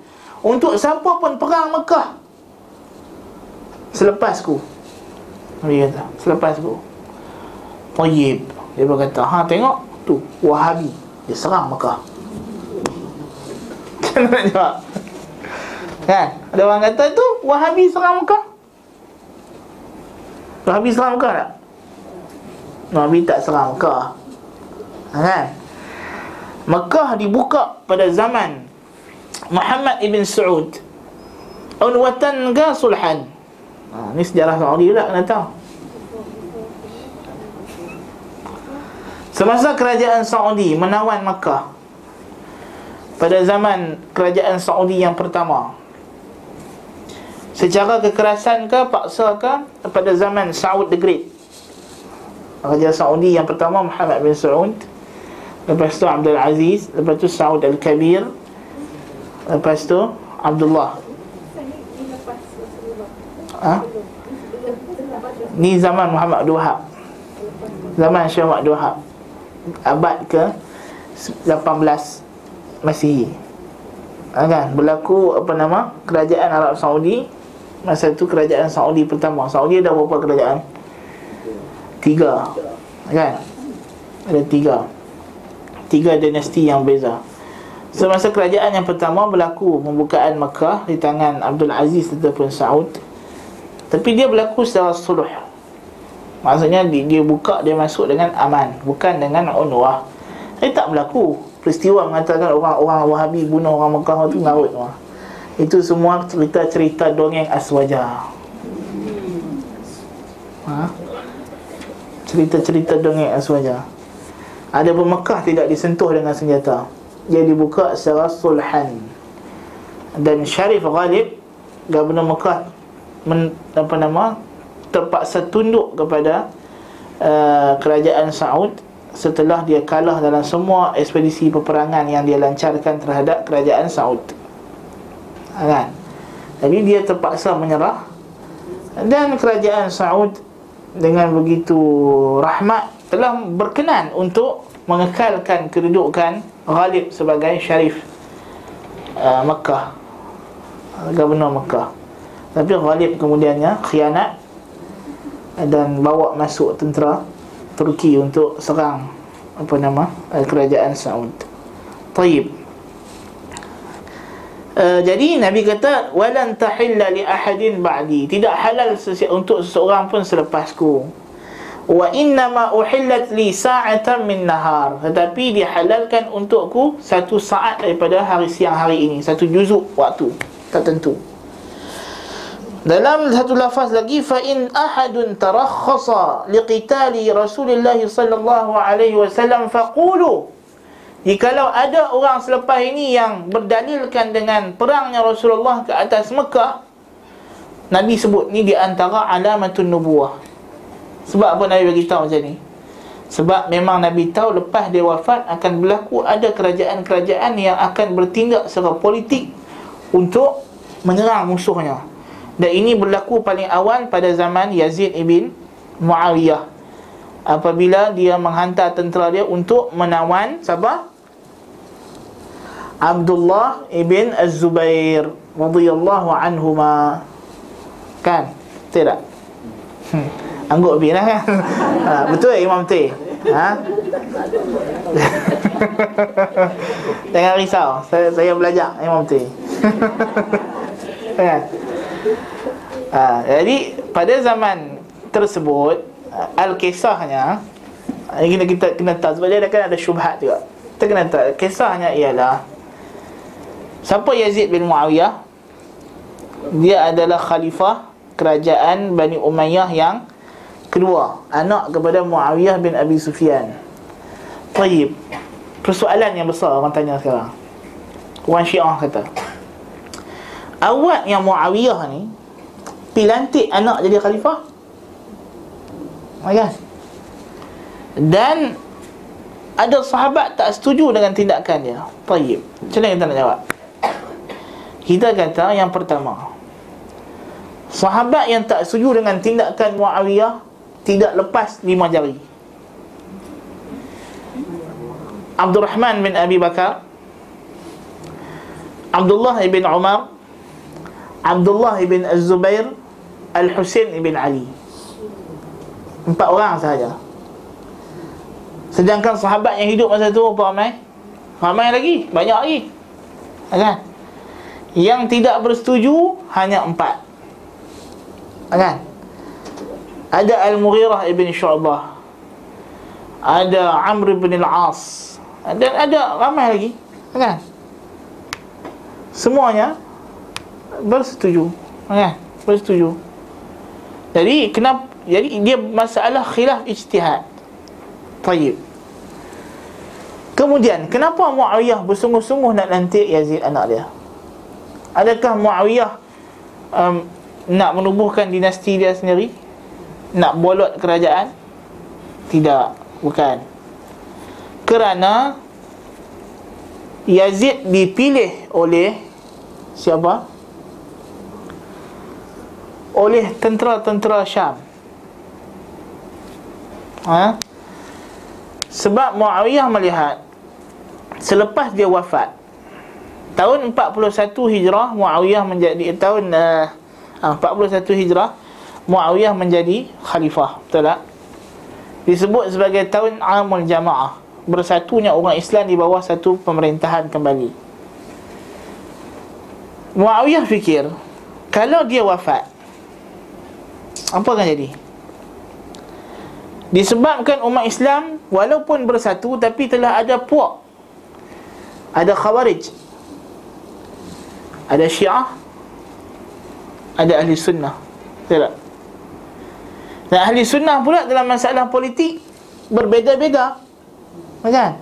untuk siapa pun perang Mekah. Selepasku nabi kata selepasku Tayyib Dia berkata Ha tengok Tu Wahabi Dia serang Mekah. Nak jawab. Kan? Ada orang kata tu Wahabi serang Mekah. Wahabi serang Mekah tak? Wahabi tak serang Mekah. Ha, Kan Mekah dibuka pada zaman Muhammad ibn Saud. Unwatan ke sulhan? Ha, Ni sejarah Saudi pula kena tahu. Semasa kerajaan Saudi menawan Makkah pada zaman kerajaan Saudi yang pertama secara kekerasan ke paksa ke pada zaman Saud the Great Raja Saudi yang pertama Muhammad bin Saud lepas tu Abdul Aziz lepas tu Saud Al-Kabir lepas tu Abdullah ha? ni zaman Muhammad Abdul Wahab zaman Syekh Muhammad Abdul Wahab abad ke 18 Masihi. Ha, kan berlaku apa nama kerajaan Arab Saudi masa itu kerajaan Saudi pertama. Saudi ada berapa kerajaan? Tiga. Kan? Ada tiga. Tiga dinasti yang beza. Semasa kerajaan yang pertama berlaku pembukaan Mekah di tangan Abdul Aziz ataupun Saud. Tapi dia berlaku secara suluh. Maksudnya dia, buka dia masuk dengan aman Bukan dengan unwah Ini tak berlaku Peristiwa mengatakan orang-orang Wahabi bunuh orang Mekah itu ngarut Itu semua cerita-cerita dongeng aswaja ha? Cerita-cerita dongeng aswaja Ada pun Mekah tidak disentuh dengan senjata Dia dibuka secara sulhan Dan Syarif Ghalib Gubernur Mekah men, Apa nama terpaksa tunduk kepada uh, kerajaan Saud setelah dia kalah dalam semua ekspedisi peperangan yang dia lancarkan terhadap kerajaan Saud. Kan? Jadi dia terpaksa menyerah dan kerajaan Saud dengan begitu rahmat telah berkenan untuk mengekalkan kedudukan Ghalib sebagai syarif uh, Mekah gubernur Mekah. Tapi Ghalib kemudiannya khianat dan bawa masuk tentera Turki untuk serang apa nama eh, kerajaan Saud. Taib. Uh, jadi Nabi kata walan tahilla li ahadin ba'di tidak halal untuk seseorang pun selepasku wa inna ma uhillat li sa'atan min nahar. Tetapi dihalalkan untukku satu saat daripada hari siang hari ini. Satu juzuk waktu tertentu. Dalam satu lafaz lagi fa in ahadun tarakhasa liqitali Rasulullah sallallahu alaihi wasallam faqulu. Jikalau ada orang selepas ini yang berdalilkan dengan perangnya Rasulullah ke atas Mekah Nabi sebut ni di antara alamatun nubuah Sebab apa Nabi bagi tahu macam ni? Sebab memang Nabi tahu lepas dia wafat akan berlaku ada kerajaan-kerajaan yang akan bertindak secara politik untuk menyerang musuhnya dan ini berlaku paling awal pada zaman Yazid ibn Muawiyah Apabila dia menghantar tentera dia untuk menawan Siapa? Abdullah ibn Az-Zubair radhiyallahu anhuma Kan? Tak? Hmm. Angguk bin lah kan? ha, betul Imam T? Ha? Jangan risau Saya, saya belajar Imam T Kan? Ha, jadi pada zaman tersebut al-kisahnya ini kita kena tahu sebab dia ada kan ada syubhat juga. Kita kena tahu kisahnya ialah siapa Yazid bin Muawiyah? Dia adalah khalifah kerajaan Bani Umayyah yang kedua, anak kepada Muawiyah bin Abi Sufyan. Baik. Persoalan yang besar orang tanya sekarang. Orang Syiah kata. Awak yang Muawiyah ni Pilantik anak jadi khalifah kan? Dan Ada sahabat tak setuju dengan tindakan dia Tayyib Macam mana kita nak jawab? Kita kata yang pertama Sahabat yang tak setuju dengan tindakan Muawiyah Tidak lepas lima jari Abdul Rahman bin Abi Bakar Abdullah bin Umar Abdullah bin Az-Zubair Al-Husain bin Ali Empat orang sahaja Sedangkan sahabat yang hidup masa tu Apa ramai? Ramai lagi, banyak lagi Kan? Yang tidak bersetuju Hanya empat Kan? Ada Al-Mughirah ibn Syu'bah. Ada Amr ibn Al-As. Dan ada ramai lagi. Kan? Semuanya bersetuju. Kan? Bersetuju. Jadi kenapa? Jadi dia masalah khilaf ijtihad. Baik kemudian kenapa Muawiyah bersungguh-sungguh nak lantik Yazid anak dia? Adakah Muawiyah um, nak menubuhkan dinasti dia sendiri nak bolot kerajaan tidak bukan kerana Yazid dipilih oleh siapa? oleh tentera-tentera Syam. Ha? Sebab Muawiyah melihat selepas dia wafat tahun 41 Hijrah Muawiyah menjadi tahun uh, 41 Hijrah Muawiyah menjadi khalifah, betul tak? Disebut sebagai tahun Amul Jamaah, bersatunya orang Islam di bawah satu pemerintahan kembali. Muawiyah fikir kalau dia wafat apa akan jadi? Disebabkan umat Islam walaupun bersatu tapi telah ada puak. Ada khawarij. Ada syiah. Ada ahli sunnah. Tak? Dan ahli sunnah pula dalam masalah politik berbeza-beza. Kan?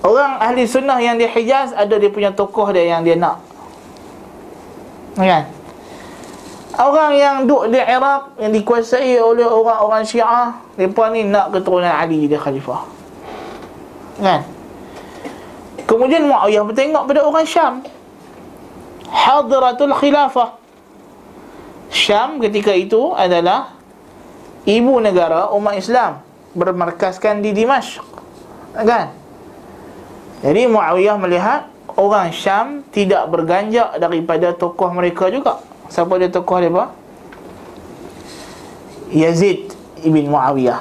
Orang ahli sunnah yang di Hijaz ada dia punya tokoh dia yang dia nak. Kan? Orang yang duduk di Iraq Yang dikuasai oleh orang-orang syiah Mereka ni nak keturunan Ali jadi khalifah Kan Kemudian Muawiyah bertengok pada orang Syam Hadiratul khilafah Syam ketika itu adalah Ibu negara umat Islam Bermarkaskan di Dimashq. Kan? Jadi Muawiyah melihat Orang Syam tidak berganjak daripada tokoh mereka juga. Siapa dia tokoh dia apa? Yazid ibn Muawiyah.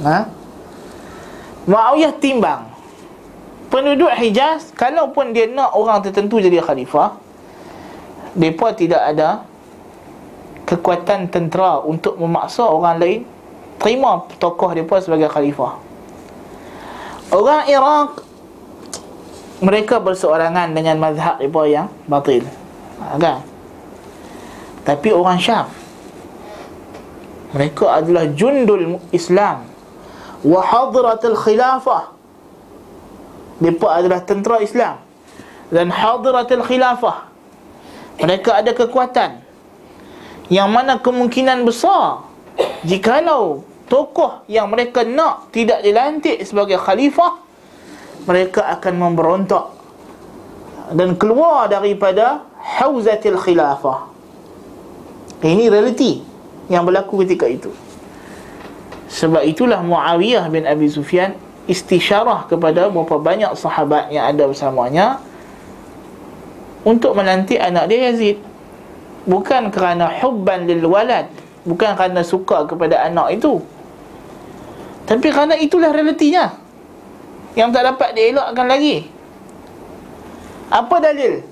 Ha? Muawiyah timbang. Penduduk Hijaz kalaupun dia nak orang tertentu jadi khalifah mereka tidak ada kekuatan tentera untuk memaksa orang lain terima tokoh mereka sebagai khalifah. Orang Iraq mereka berseorangan dengan mazhab mereka yang batil. Kan? Tapi orang Syam mereka adalah jundul Islam. Wa hadratul khilafah mereka adalah tentera Islam. Dan hadiratul khilafah Mereka ada kekuatan Yang mana kemungkinan besar Jikalau tokoh yang mereka nak Tidak dilantik sebagai khalifah Mereka akan memberontak Dan keluar daripada Hauzatil khilafah. Ini realiti Yang berlaku ketika itu. Sebab itulah Muawiyah bin Abi Sufyan istisyarah kepada beberapa banyak sahabat yang ada bersamanya untuk menanti anak dia Yazid bukan kerana hubban lil walad. Bukan kerana suka kepada anak itu. Tapi kerana itulah realitinya. Yang tak dapat dielakkan lagi. Apa dalil?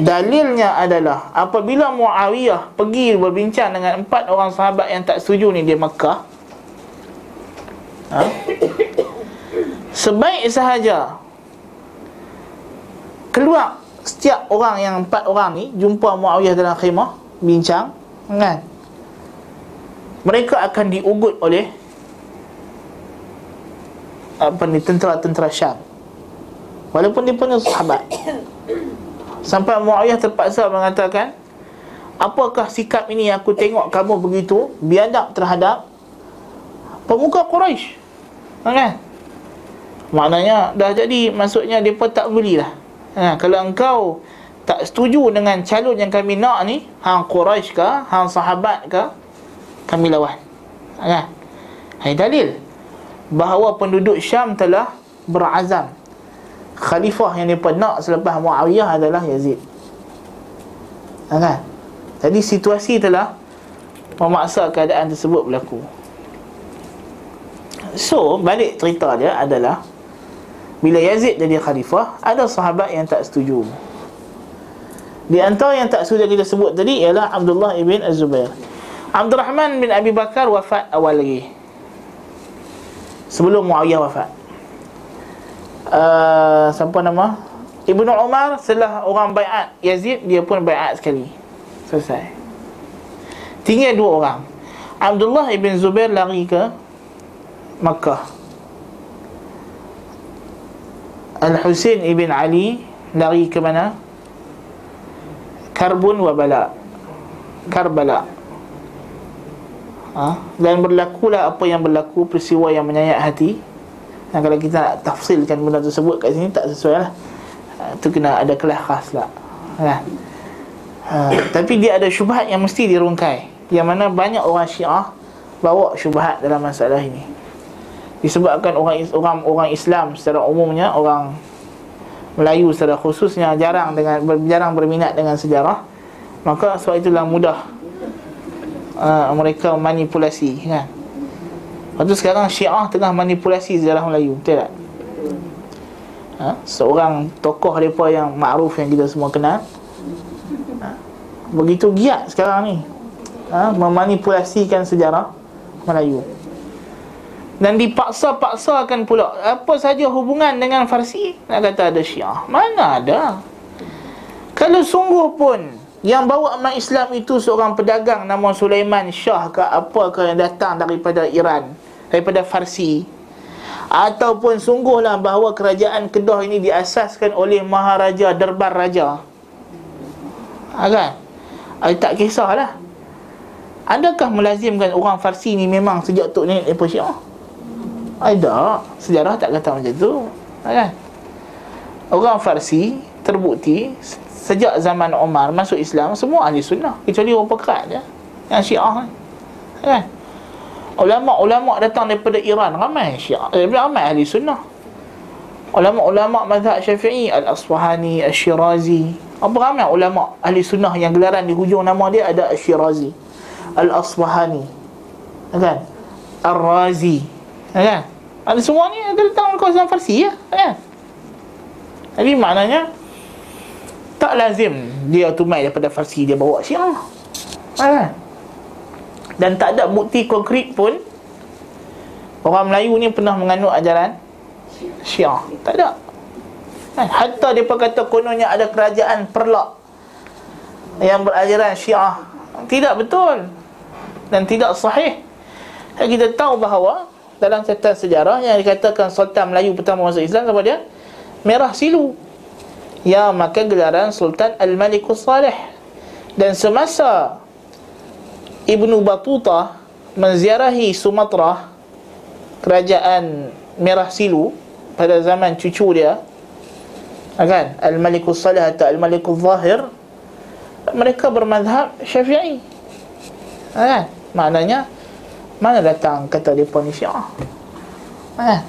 Dalilnya adalah apabila Muawiyah pergi berbincang dengan empat orang sahabat yang tak setuju ni di Mekah ha? Sebaik sahaja Keluar Setiap orang yang empat orang ni Jumpa Muawiyah dalam khemah Bincang kan? Mereka akan diugut oleh Apa ni Tentera-tentera Syam. Walaupun dia punya sahabat. Sampai Muawiyah terpaksa mengatakan Apakah sikap ini yang aku tengok kamu begitu? Biadab terhadap Pemuka Quraisy. Kan? Maknanya dah jadi Maksudnya mereka tak belilah ha, Kalau engkau tak setuju dengan calon yang kami nak ni Hang Quraisy ke Hang sahabat ke Kami lawan. Ha, Ini dalil. Bahawa penduduk Syam telah berazam. Khalifah yang mereka nak selepas Muawiyah adalah Yazid. Ha, kan? Jadi situasi telah Memaksa keadaan tersebut berlaku. So, balik cerita dia adalah bila Yazid jadi khalifah Ada sahabat yang tak setuju. Di antara yang tak setuju kita sebut tadi Ialah Abdullah ibn Az-Zubair. Abdul Rahman bin Abi Bakar wafat awal lagi. Sebelum Muawiyah wafat. Uh, Siapa nama? Ibnu Umar setelah orang bayat Yazid Dia pun bayat sekali. Selesai. Tinggal dua orang. Abdullah ibn Zubair lari ke Makkah Al-Husain ibn Ali lari ke mana? Karbun wa bala. Karbala. Ha? Dan berlakulah apa yang berlaku peristiwa yang menyayat hati. Dan kalau kita nak tafsilkan benda tersebut kat sini tak sesuai lah. Ha, tu kena ada kelas khas lah. Ha? Ha, tapi dia ada syubhat yang mesti dirungkai. Yang mana banyak orang syiah bawa syubhat dalam masalah ini disebabkan orang orang orang Islam secara umumnya orang Melayu secara khususnya jarang dengan jarang berminat dengan sejarah maka sebab itulah mudah uh, mereka manipulasi kan Lepas tu sekarang Syiah tengah manipulasi sejarah Melayu Betul tak? Ha? Seorang tokoh mereka yang ma'ruf yang kita semua kenal ha? Begitu giat sekarang ni ha? Memanipulasikan sejarah Melayu dan dipaksa-paksakan pula. Apa saja hubungan dengan Farsi? Nak kata ada Syiah. Mana ada? Kalau sungguh pun yang bawa amat Islam itu seorang pedagang nama Sulaiman Shah ke apa ke yang datang daripada Iran daripada Farsi. Ataupun sungguhlah bahawa kerajaan Kedah ini diasaskan oleh Maharaja Derbar Raja. Ha, kan? I tak kisahlah. Adakah melazimkan orang Farsi ni memang sejak tok nenek mereka syiah? Ada Sejarah tak kata macam tu. Kan? Orang Farsi terbukti Sejak zaman Omar masuk Islam Semua ahli sunnah Kecuali orang pekat je Yang syiah kan? kan? Ulama-ulama datang daripada Iran Ramai syiah eh, Ramai ahli sunnah. Ulama-ulama mazhab syafi'i Al-Asfahani, Al-Shirazi. Apa ramai ulama ahli sunnah Yang gelaran di hujung nama dia ada Al-Shirazi Al-Asbahani kan Ar-Razi kan? Ada semua ni ada datang kawasan Farsi ya? Kan? Jadi maknanya tak lazim dia tumai daripada Farsi dia bawa Syiah kan? Dan tak ada bukti konkret pun orang Melayu ni pernah menganut ajaran Syiah tak ada. Kan? hatta dia kata kononnya ada kerajaan perlak yang berajaran Syiah. Tidak betul. Dan tidak sahih. Kita tahu bahawa dalam catatan sejarah yang dikatakan Sultan Melayu pertama masuk Islam siapa dia? Merah Silu. Ya maka gelaran Sultan Al-Malikus Salih. Dan semasa Ibnu Batuta menziarahi Sumatera kerajaan Merah Silu pada zaman cucu dia kan Al-Malikus Salih atau Al-Malikus Zahir mereka bermadhab Syafi'i kan Maknanya Mana datang kata dia ni syiah eh?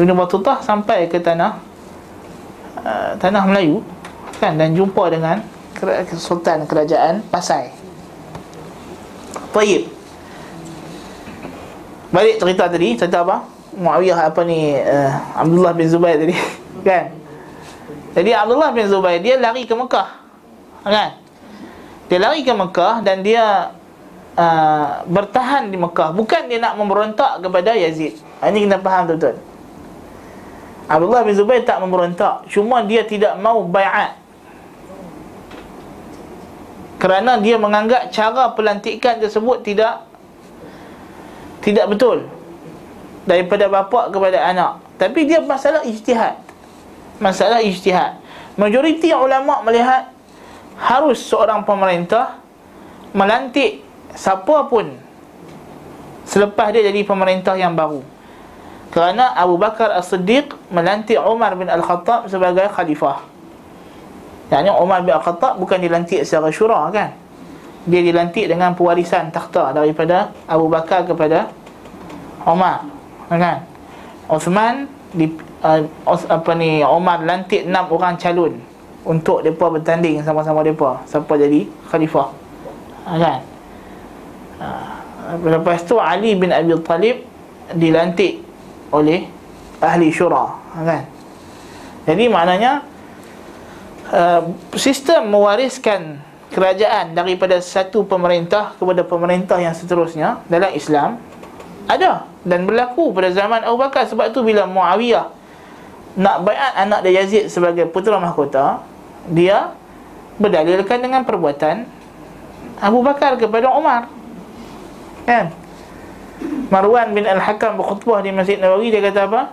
Ibn Batutah sampai ke tanah uh, Tanah Melayu kan Dan jumpa dengan Sultan Kerajaan Pasai Taib Balik cerita tadi Cerita apa? Muawiyah apa ni uh, Abdullah bin Zubair tadi Kan? Jadi Abdullah bin Zubair Dia lari ke Mekah Kan? Dia lari ke Mekah Dan dia uh, bertahan di Mekah bukan dia nak memberontak kepada Yazid. Ha, ini kena faham betul-betul. Abdullah bin Zubair tak memberontak, cuma dia tidak mau baiat. Kerana dia menganggap cara pelantikan tersebut tidak tidak betul daripada bapa kepada anak. Tapi dia masalah ijtihad. Masalah ijtihad. Majoriti ulama melihat harus seorang pemerintah melantik siapa pun selepas dia jadi pemerintah yang baru. Kerana Abu Bakar As-Siddiq melantik Umar bin Al-Khattab sebagai khalifah. Yang ini Umar bin Al-Khattab bukan dilantik secara syura kan? Dia dilantik dengan pewarisan takhta daripada Abu Bakar kepada Umar kan? Osman di uh, apa ni Umar lantik enam orang calon untuk depa bertanding sama-sama depa. Siapa jadi khalifah kan Lepas tu Ali bin Abi Talib dilantik oleh ahli syura kan? Jadi maknanya uh, sistem mewariskan kerajaan daripada satu pemerintah kepada pemerintah yang seterusnya dalam Islam ada dan berlaku pada zaman Abu Bakar. Sebab tu bila Muawiyah nak baiat anak dia Yazid sebagai putera mahkota dia berdalilkan dengan perbuatan Abu Bakar kepada Umar Kan? Marwan bin Al-Hakam berkhutbah di Masjid Nawawi dia kata apa?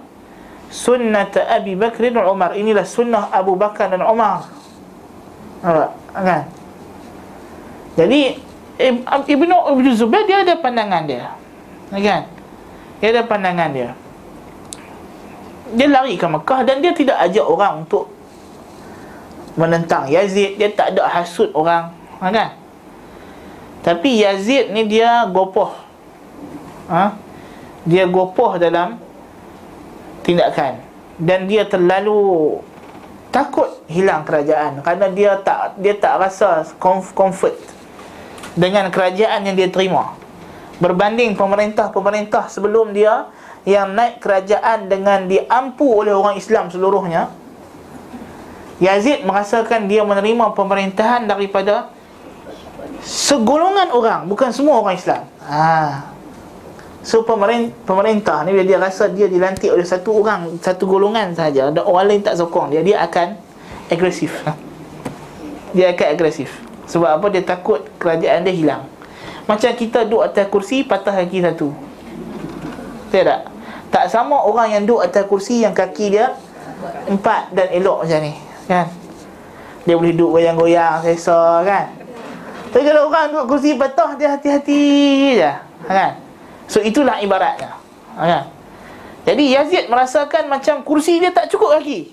Sunnat Abi Bakr dan Umar. Inilah sunnah Abu Bakar dan Umar. Nampak? Kan? Jadi Ibnu Ibnu Zubair dia ada pandangan dia. Kan? Dia ada pandangan dia. Dia lari ke Mekah dan dia tidak ajak orang untuk menentang Yazid. Dia tak ada hasut orang. Kan? Tapi Yazid ni dia gopoh. Ha? Dia gopoh dalam Tindakan. Dan dia terlalu Takut hilang kerajaan. Kerana dia tak dia tak rasa comfort Dengan kerajaan yang dia terima. Berbanding pemerintah-pemerintah sebelum dia Yang naik kerajaan dengan diampu oleh orang Islam seluruhnya Yazid merasakan dia menerima pemerintahan daripada segolongan orang bukan semua orang Islam. Ha. So pemerintah, pemerintah ni bila dia rasa dia dilantik oleh satu orang, satu golongan saja, ada orang lain tak sokong dia, dia akan agresif. Ha. Dia akan agresif. Sebab apa dia takut kerajaan dia hilang. Macam kita duduk atas kursi patah kaki satu. Betul tak? Tak sama orang yang duduk atas kursi yang kaki dia empat dan elok macam ni, kan? Dia boleh duduk goyang-goyang, sesa kan? Tapi kalau orang duduk kursi patah dia hati-hati je. Kan? So itulah ibaratnya. Kan? Jadi Yazid merasakan macam kursi dia tak cukup lagi.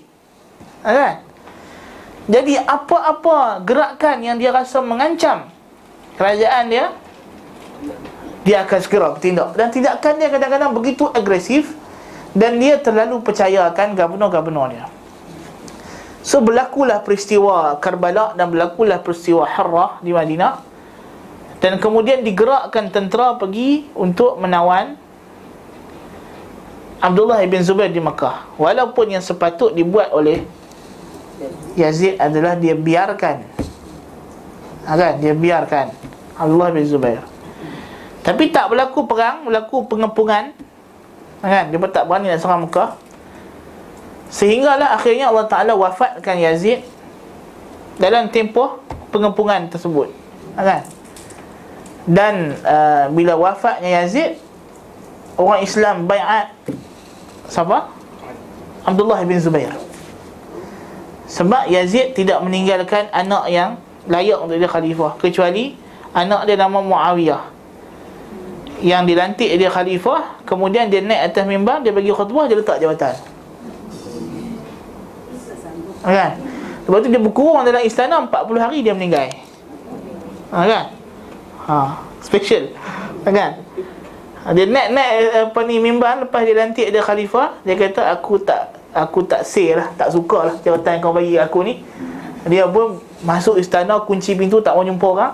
Kan? Jadi apa-apa gerakan yang dia rasa mengancam kerajaan dia dia akan segera bertindak dan tindakan dia kadang-kadang begitu agresif dan dia terlalu percayakan gubernur-gubernur dia. So berlakulah peristiwa Karbala dan berlakulah peristiwa Harrah di Madinah dan kemudian digerakkan tentera pergi untuk menawan Abdullah bin Zubair di Mekah. Walaupun yang sepatut dibuat oleh Yazid adalah dia biarkan ha, kan? Dia biarkan Abdullah bin Zubair Tapi tak berlaku perang Berlaku pengepungan ha, kan? Dia pun tak berani nak serang Mekah Sehinggalah akhirnya Allah Ta'ala wafatkan Yazid Dalam tempoh pengepungan tersebut kan? Dan uh, bila wafatnya Yazid Orang Islam bayat Siapa? Abdullah bin Zubair Sebab Yazid tidak meninggalkan anak yang layak untuk dia khalifah Kecuali anak dia nama Muawiyah Yang dilantik dia khalifah Kemudian dia naik atas mimbar Dia bagi khutbah, dia letak jabatan kan? Lepas tu dia berkurung dalam istana 40 hari dia meninggal. Ha, kan? Ha special. Kan? Dia naik naik apa ni mimbar lepas dia lantik dia khalifah dia kata aku tak aku tak say lah tak suka lah jawatan kau bagi aku ni. Dia pun masuk istana kunci pintu tak mau jumpa orang.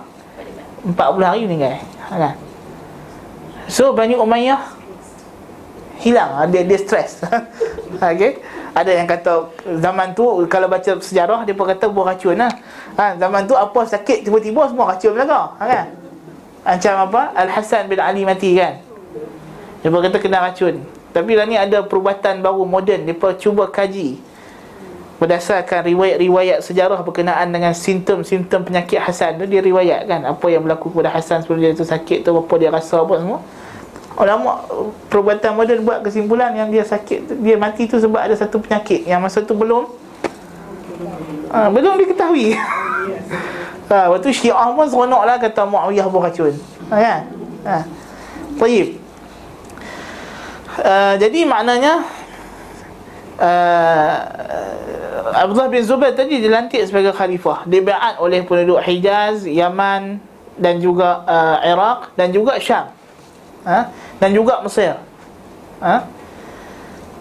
40 hari meninggal. Ha, kan? So Bani Umayyah hilang dia dia stres okey ada yang kata zaman tu kalau baca sejarah dia pun kata buah racun lah. Ha, zaman tu apa sakit tiba-tiba semua racun belaka. Ha, kan? Macam apa? Al-Hasan bin Ali mati kan. Dia pun kata kena racun. Tapi lah ni ada perubatan baru moden. Dia pun cuba kaji. Berdasarkan riwayat-riwayat sejarah berkenaan dengan simptom-simptom penyakit Hasan tu dia riwayat kan apa yang berlaku kepada Hasan sebelum dia tu sakit tu apa dia rasa apa semua ulama perubatan moden buat kesimpulan yang dia sakit dia mati tu sebab ada satu penyakit. Yang masa tu belum ha, belum diketahui. Ha, waktu syiah pun seronok lah kata Muawiyah pun racun. Ha, kan ha. Taib. Uh, jadi maknanya uh, Abdullah bin Zubair tadi dilantik sebagai khalifah. Dibiat oleh penduduk Hijaz, Yaman dan juga uh, Iraq dan juga Syam. Ha? Dan juga Mesir. Ha?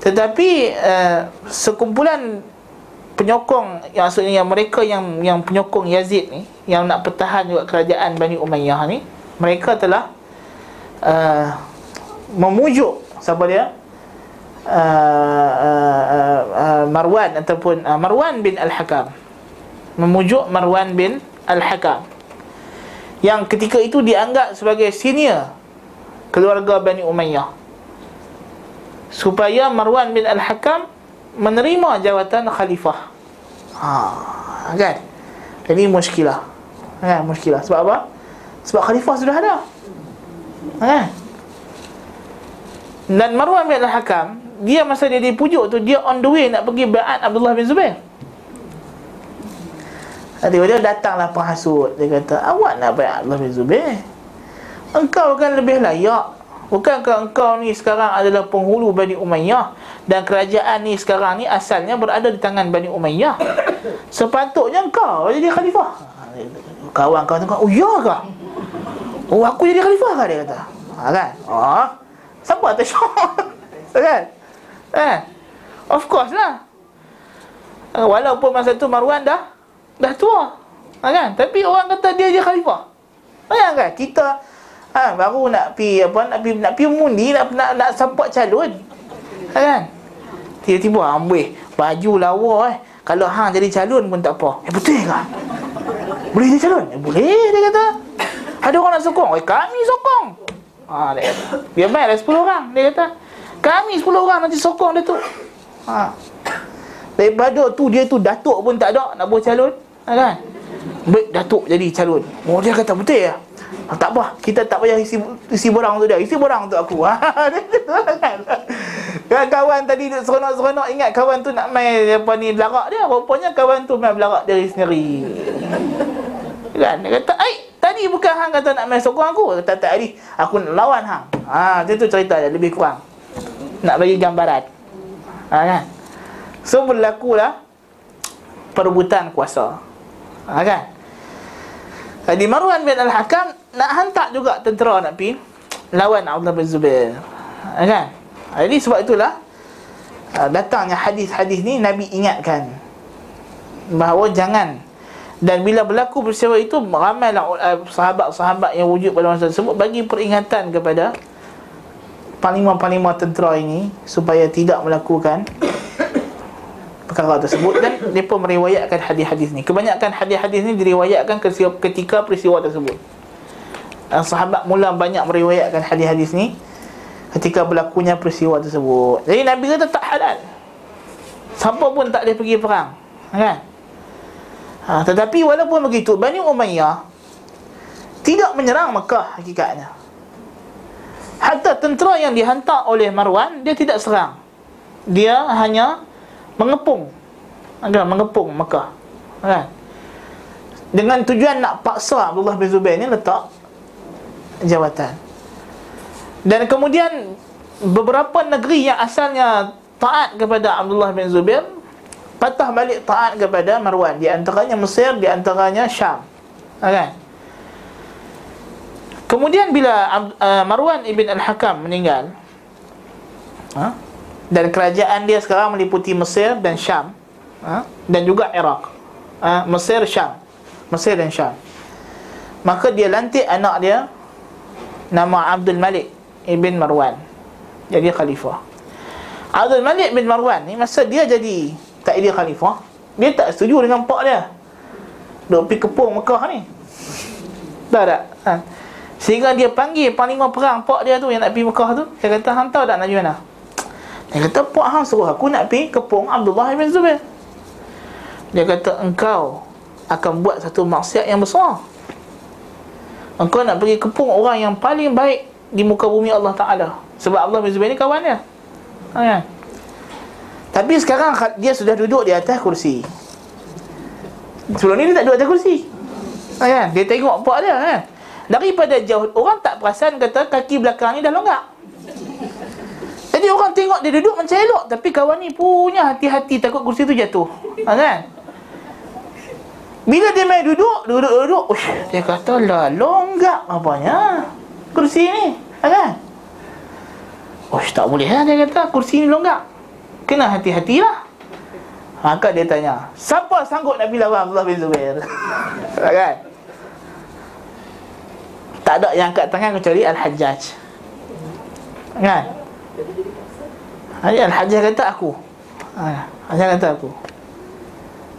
Tetapi uh, sekumpulan penyokong yang maksudnya yang mereka yang yang penyokong Yazid ni yang nak pertahan juga kerajaan Bani Umayyah ni mereka telah uh, memujuk siapa dia uh, uh, uh, Marwan ataupun uh, Marwan bin Al-Hakam memujuk Marwan bin Al-Hakam yang ketika itu dianggap sebagai senior keluarga Bani Umayyah supaya Marwan bin Al-Hakam menerima jawatan khalifah. Ha, kan? Ini muskilah. Kan, muskilah. Sebab apa? Sebab khalifah sudah ada. Kan? Dan Marwan bin Al-Hakam, dia masa dia dipujuk tu, dia on the way nak pergi baiat Abdullah bin Zubair. Dia datanglah penghasut. Dia kata, awak nak baiat Abdullah bin Zubair? Engkau kan lebih layak Bukankah engkau ni sekarang adalah penghulu Bani Umayyah Dan kerajaan ni sekarang ni asalnya berada di tangan Bani Umayyah Sepatutnya engkau jadi khalifah Kawan-kawan tengok, oh ya kah? Oh aku jadi khalifah kah dia kata ha, Kan? Oh, siapa atas syok? kan? Eh? Of course lah Walaupun masa tu Marwan dah Dah tua ha, kan? Tapi orang kata dia je khalifah Bayangkan kita ha, baru nak pi apa nak pi nak pi mengundi nak nak, nak support calon. Ha, kan? Tiba-tiba ambil baju lawa eh. Kalau hang jadi calon pun tak apa. Eh betul ke? Boleh jadi calon? Eh, boleh dia kata. Ada orang nak sokong? Eh kami sokong. Ha dia kata. Biar baik lah 10 orang dia kata. Kami 10 orang nanti sokong dia tu. Ha. Daripada tu dia tu datuk pun tak ada nak buat calon. Ha, kan? Baik datuk jadi calon. Oh dia kata betul ya Tak apa, kita tak payah isi isi borang untuk dia. Isi borang untuk aku. kan kawan tadi seronok-seronok ingat kawan tu nak main apa ni belarak dia. Rupanya kawan tu main belarak diri sendiri. kan? Dia kata, "Ai, tadi bukan hang kata nak main sokong aku. Tak tak ni. Aku nak lawan hang. Ha, itu cerita dia lebih kurang. Nak bagi gambaran. Ha kan? So berlakulah perebutan kuasa. Ha kan? Jadi Marwan bin Al-Hakam nak hantar juga tentera nak pergi lawan Abdullah bin Zubair. Ha kan? Jadi sebab itulah uh, datangnya hadis-hadis ni Nabi ingatkan bahawa jangan dan bila berlaku peristiwa itu ramailah uh, sahabat-sahabat yang wujud pada masa tersebut bagi peringatan kepada panglima-panglima tentera ini supaya tidak melakukan perkara tersebut dan mereka meriwayatkan hadis-hadis ni. Kebanyakan hadis-hadis ni diriwayatkan ketika peristiwa tersebut. Dan sahabat mula banyak meriwayatkan hadis-hadis ni ketika berlakunya peristiwa tersebut. Jadi Nabi kata tak halal. Siapa pun tak boleh pergi perang. Kan? Ha, tetapi walaupun begitu, Bani Umayyah tidak menyerang Mekah hakikatnya. Hatta tentera yang dihantar oleh Marwan, dia tidak serang. Dia hanya mengepung. Kan? Mengepung Mekah. Kan? Dengan tujuan nak paksa Abdullah bin Zubair ni letak jawatan. Dan kemudian beberapa negeri yang asalnya taat kepada Abdullah bin Zubair patah balik taat kepada Marwan di antaranya Mesir di antaranya Syam. Kan? Kemudian bila uh, Marwan ibn Al-Hakam meninggal ha? dan kerajaan dia sekarang meliputi Mesir dan Syam ha? dan juga Iraq. Ha? Mesir Syam. Mesir dan Syam. Maka dia lantik anak dia nama Abdul Malik ibn Marwan. Jadi khalifah. Abdul Malik bin Marwan ni masa dia jadi tak dia khalifah dia tak setuju dengan pak dia. Duk pergi kepung Mekah ni. Tak tak? Ha. sehingga dia panggil panglima perang pak dia tu yang nak pergi Mekah tu. Dia kata hantar tak nak pergi mana? Dia kata pak hang suruh aku nak pergi kepung Abdullah bin Zubair. Dia kata engkau akan buat satu maksiat yang besar engkau nak pergi kepung orang yang paling baik di muka bumi Allah Ta'ala Sebab Allah bin Zubair ni kawan dia ha, kan? Tapi sekarang dia sudah duduk di atas kursi Sebelum ni dia tak duduk atas kursi ha, kan? Dia tengok pak dia kan? Daripada jauh Orang tak perasan kata kaki belakang ni dah longgak Jadi orang tengok dia duduk macam elok Tapi kawan ni punya hati-hati Takut kursi tu jatuh ha, kan? Bila dia main duduk, duduk-duduk, dia kata lah longgak apanya kursi ni kan? Oh tak boleh lah dia kata kursi ni longgak. Kena hati-hatilah Maka dia tanya Siapa sanggup nak lawan Abdullah bin Zubair? Kan? Tak ada yang angkat tangan kecuali Al-Hajjaj. Kan? Al-Hajjaj kata aku. Al-Hajjaj kata aku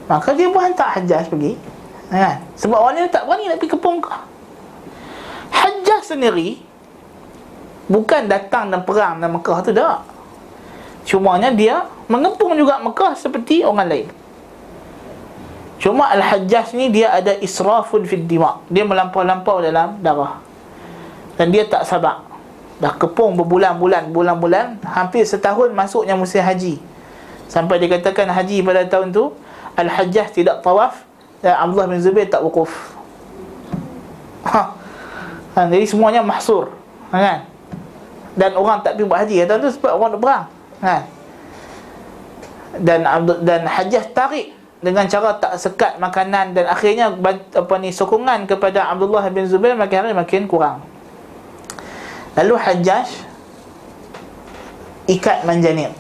Maka dia pun hantar Hajjaj pergi. Kan? Sebab orang ni tak berani nak pergi ke Pongkah Hajjah sendiri Bukan datang dan perang dalam Mekah tu tak. Cumanya dia mengepung juga Mekah seperti orang lain. Cuma Al-Hajjah ni dia ada israfun fid dima Dia melampau-lampau dalam darah. Dan dia tak sabar. Dah kepung berbulan-bulan Bulan-bulan Hampir setahun masuknya musim haji. Sampai dikatakan haji pada tahun tu Al-Hajjah tidak tawaf Dan Abdullah bin Zubair tak wukuf Ha ha, Jadi semuanya mahsur ha, kan? Dan orang tak pergi buat haji Kata tu sebab orang nak perang ha. Dan dan hajah tarik dengan cara tak sekat makanan dan akhirnya apa ni sokongan kepada Abdullah bin Zubair makin hari makin kurang. Lalu Hajjaj ikat manjanik.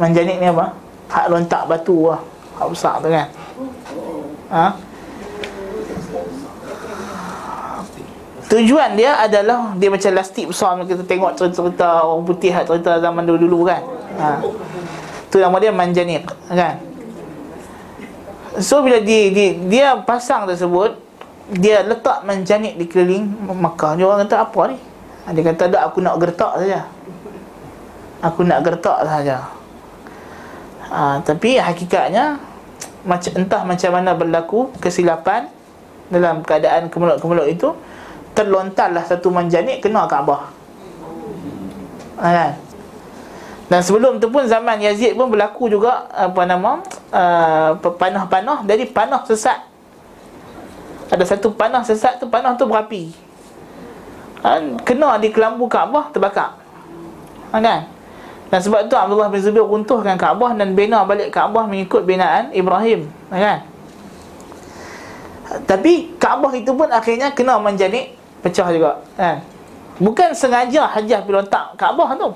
Manjanik ni apa? Hak lontak batu lah. Hak besar tu kan. Ha? Tujuan dia adalah dia macam lastik besar kita tengok cerita-cerita orang putih cerita zaman dulu-dulu kan. Ha. Tu nama dia manjanik kan. So bila dia, dia dia pasang tersebut dia letak manjanik di keliling Makkah. Dia orang kata apa ni? Ha, dia kata tak aku nak gertak saja. Aku nak gertak saja. Ha, tapi hakikatnya macam entah macam mana berlaku kesilapan dalam keadaan kemeluk-kemeluk itu terlontarlah satu manjanik kena Kaabah. Ha, kan? Dan sebelum tu pun zaman Yazid pun berlaku juga apa nama uh, panah-panah jadi panah sesat. Ada satu panah sesat tu Panah tu berapi ha, Kena di kelambu Kaabah Terbakar Kan dan sebab tu Abdullah bin Zubair runtuhkan Kaabah dan bina balik Kaabah mengikut binaan Ibrahim, ha, kan? Tapi Kaabah itu pun akhirnya kena menjadi pecah juga, kan? Bukan sengaja hajah bila letak Kaabah tu.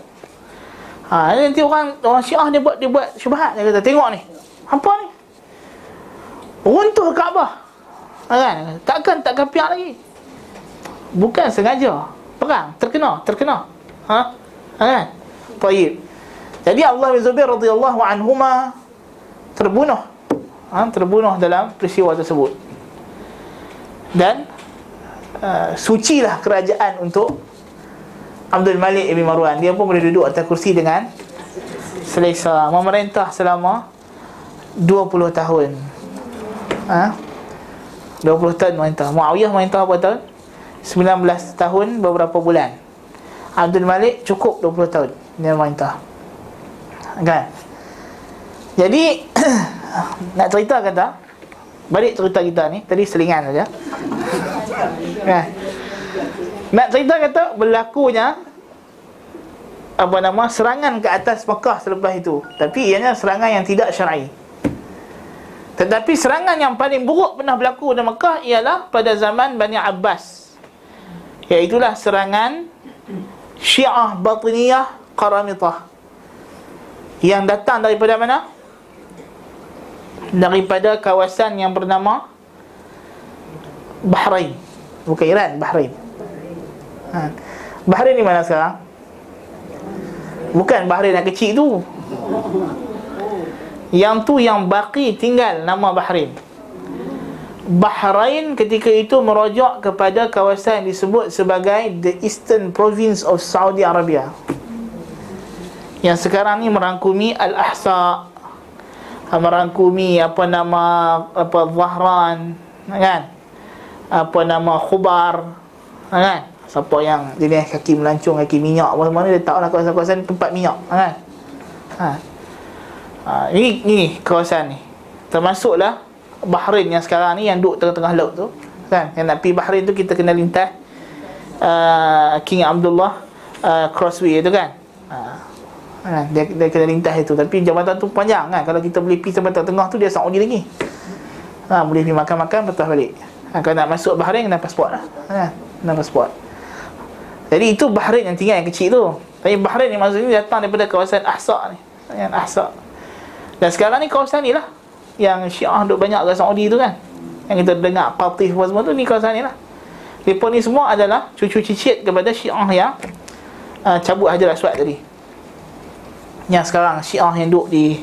Ha, nanti orang orang Syiah dia buat dia buat syubhat dia kata tengok ni. Apa ni? Runtuh Kaabah. Ha, kan? Takkan takkan piak lagi. Bukan sengaja. Perang terkena, terkena. Ha kan? Baik. Jadi Allah bin Zubair radhiyallahu anhuma terbunuh. Ha, terbunuh dalam peristiwa tersebut. Dan uh, sucilah kerajaan untuk Abdul Malik ibn Marwan. Dia pun boleh duduk atas kursi dengan selesa memerintah selama 20 tahun. Ha? 20 tahun memerintah. Muawiyah memerintah berapa tahun? 19 tahun beberapa bulan. Abdul Malik cukup 20 tahun dia memerintah kan? Jadi nak cerita kata balik cerita kita ni tadi selingan saja. Kan? Nak cerita kata berlakunya apa nama serangan ke atas Mekah selepas itu. Tapi ianya serangan yang tidak syar'i. Tetapi serangan yang paling buruk pernah berlaku di Mekah ialah pada zaman Bani Abbas. Iaitulah serangan Syiah Batiniyah Qaramitah yang datang daripada mana? Daripada kawasan yang bernama Bahrain. Bukan Iran, Bahrain. Ha. Bahrain di mana sekarang? Bukan Bahrain yang kecil tu. Yang tu yang baki tinggal nama Bahrain. Bahrain ketika itu merujuk kepada kawasan yang disebut sebagai the Eastern Province of Saudi Arabia yang sekarang ni merangkumi Al-Ahsa. Merangkumi apa nama apa Zahran kan? Apa nama Khubar kan? Siapa yang jenis kaki melancong kaki minyak apa mana dia tahu lah kawasan-kawasan tempat minyak kan? Ha. ha. ini ini kawasan ni. Termasuklah Bahrain yang sekarang ni yang duduk tengah-tengah laut tu kan? Yang nak pergi Bahrain tu kita kena lintas uh, King Abdullah uh, Crossway tu kan? Uh, ha, dia, dia kena lintas itu. Tapi jabatan tu panjang kan. Kalau kita boleh pergi sampai tengah tu Dia Saudi lagi. Ha, Boleh pergi makan-makan Lepas balik. Ha, Kalau nak masuk Bahrain Kena pasport lah. Ha, Kena pasport Jadi itu Bahrain yang tinggal yang kecil tu. Tapi Bahrain ni maksudnya Datang daripada kawasan Ahsa ni. Yang Ahsa. Dan sekarang ni kawasan ni lah. Yang Syiah duduk banyak kat Saudi tu kan. Yang kita dengar Patih semua tu Ni kawasan ni lah. Mereka ni semua adalah Cucu cicit kepada Syiah yang uh, Cabut Hajar Aswad tadi yang sekarang Syiah yang duduk di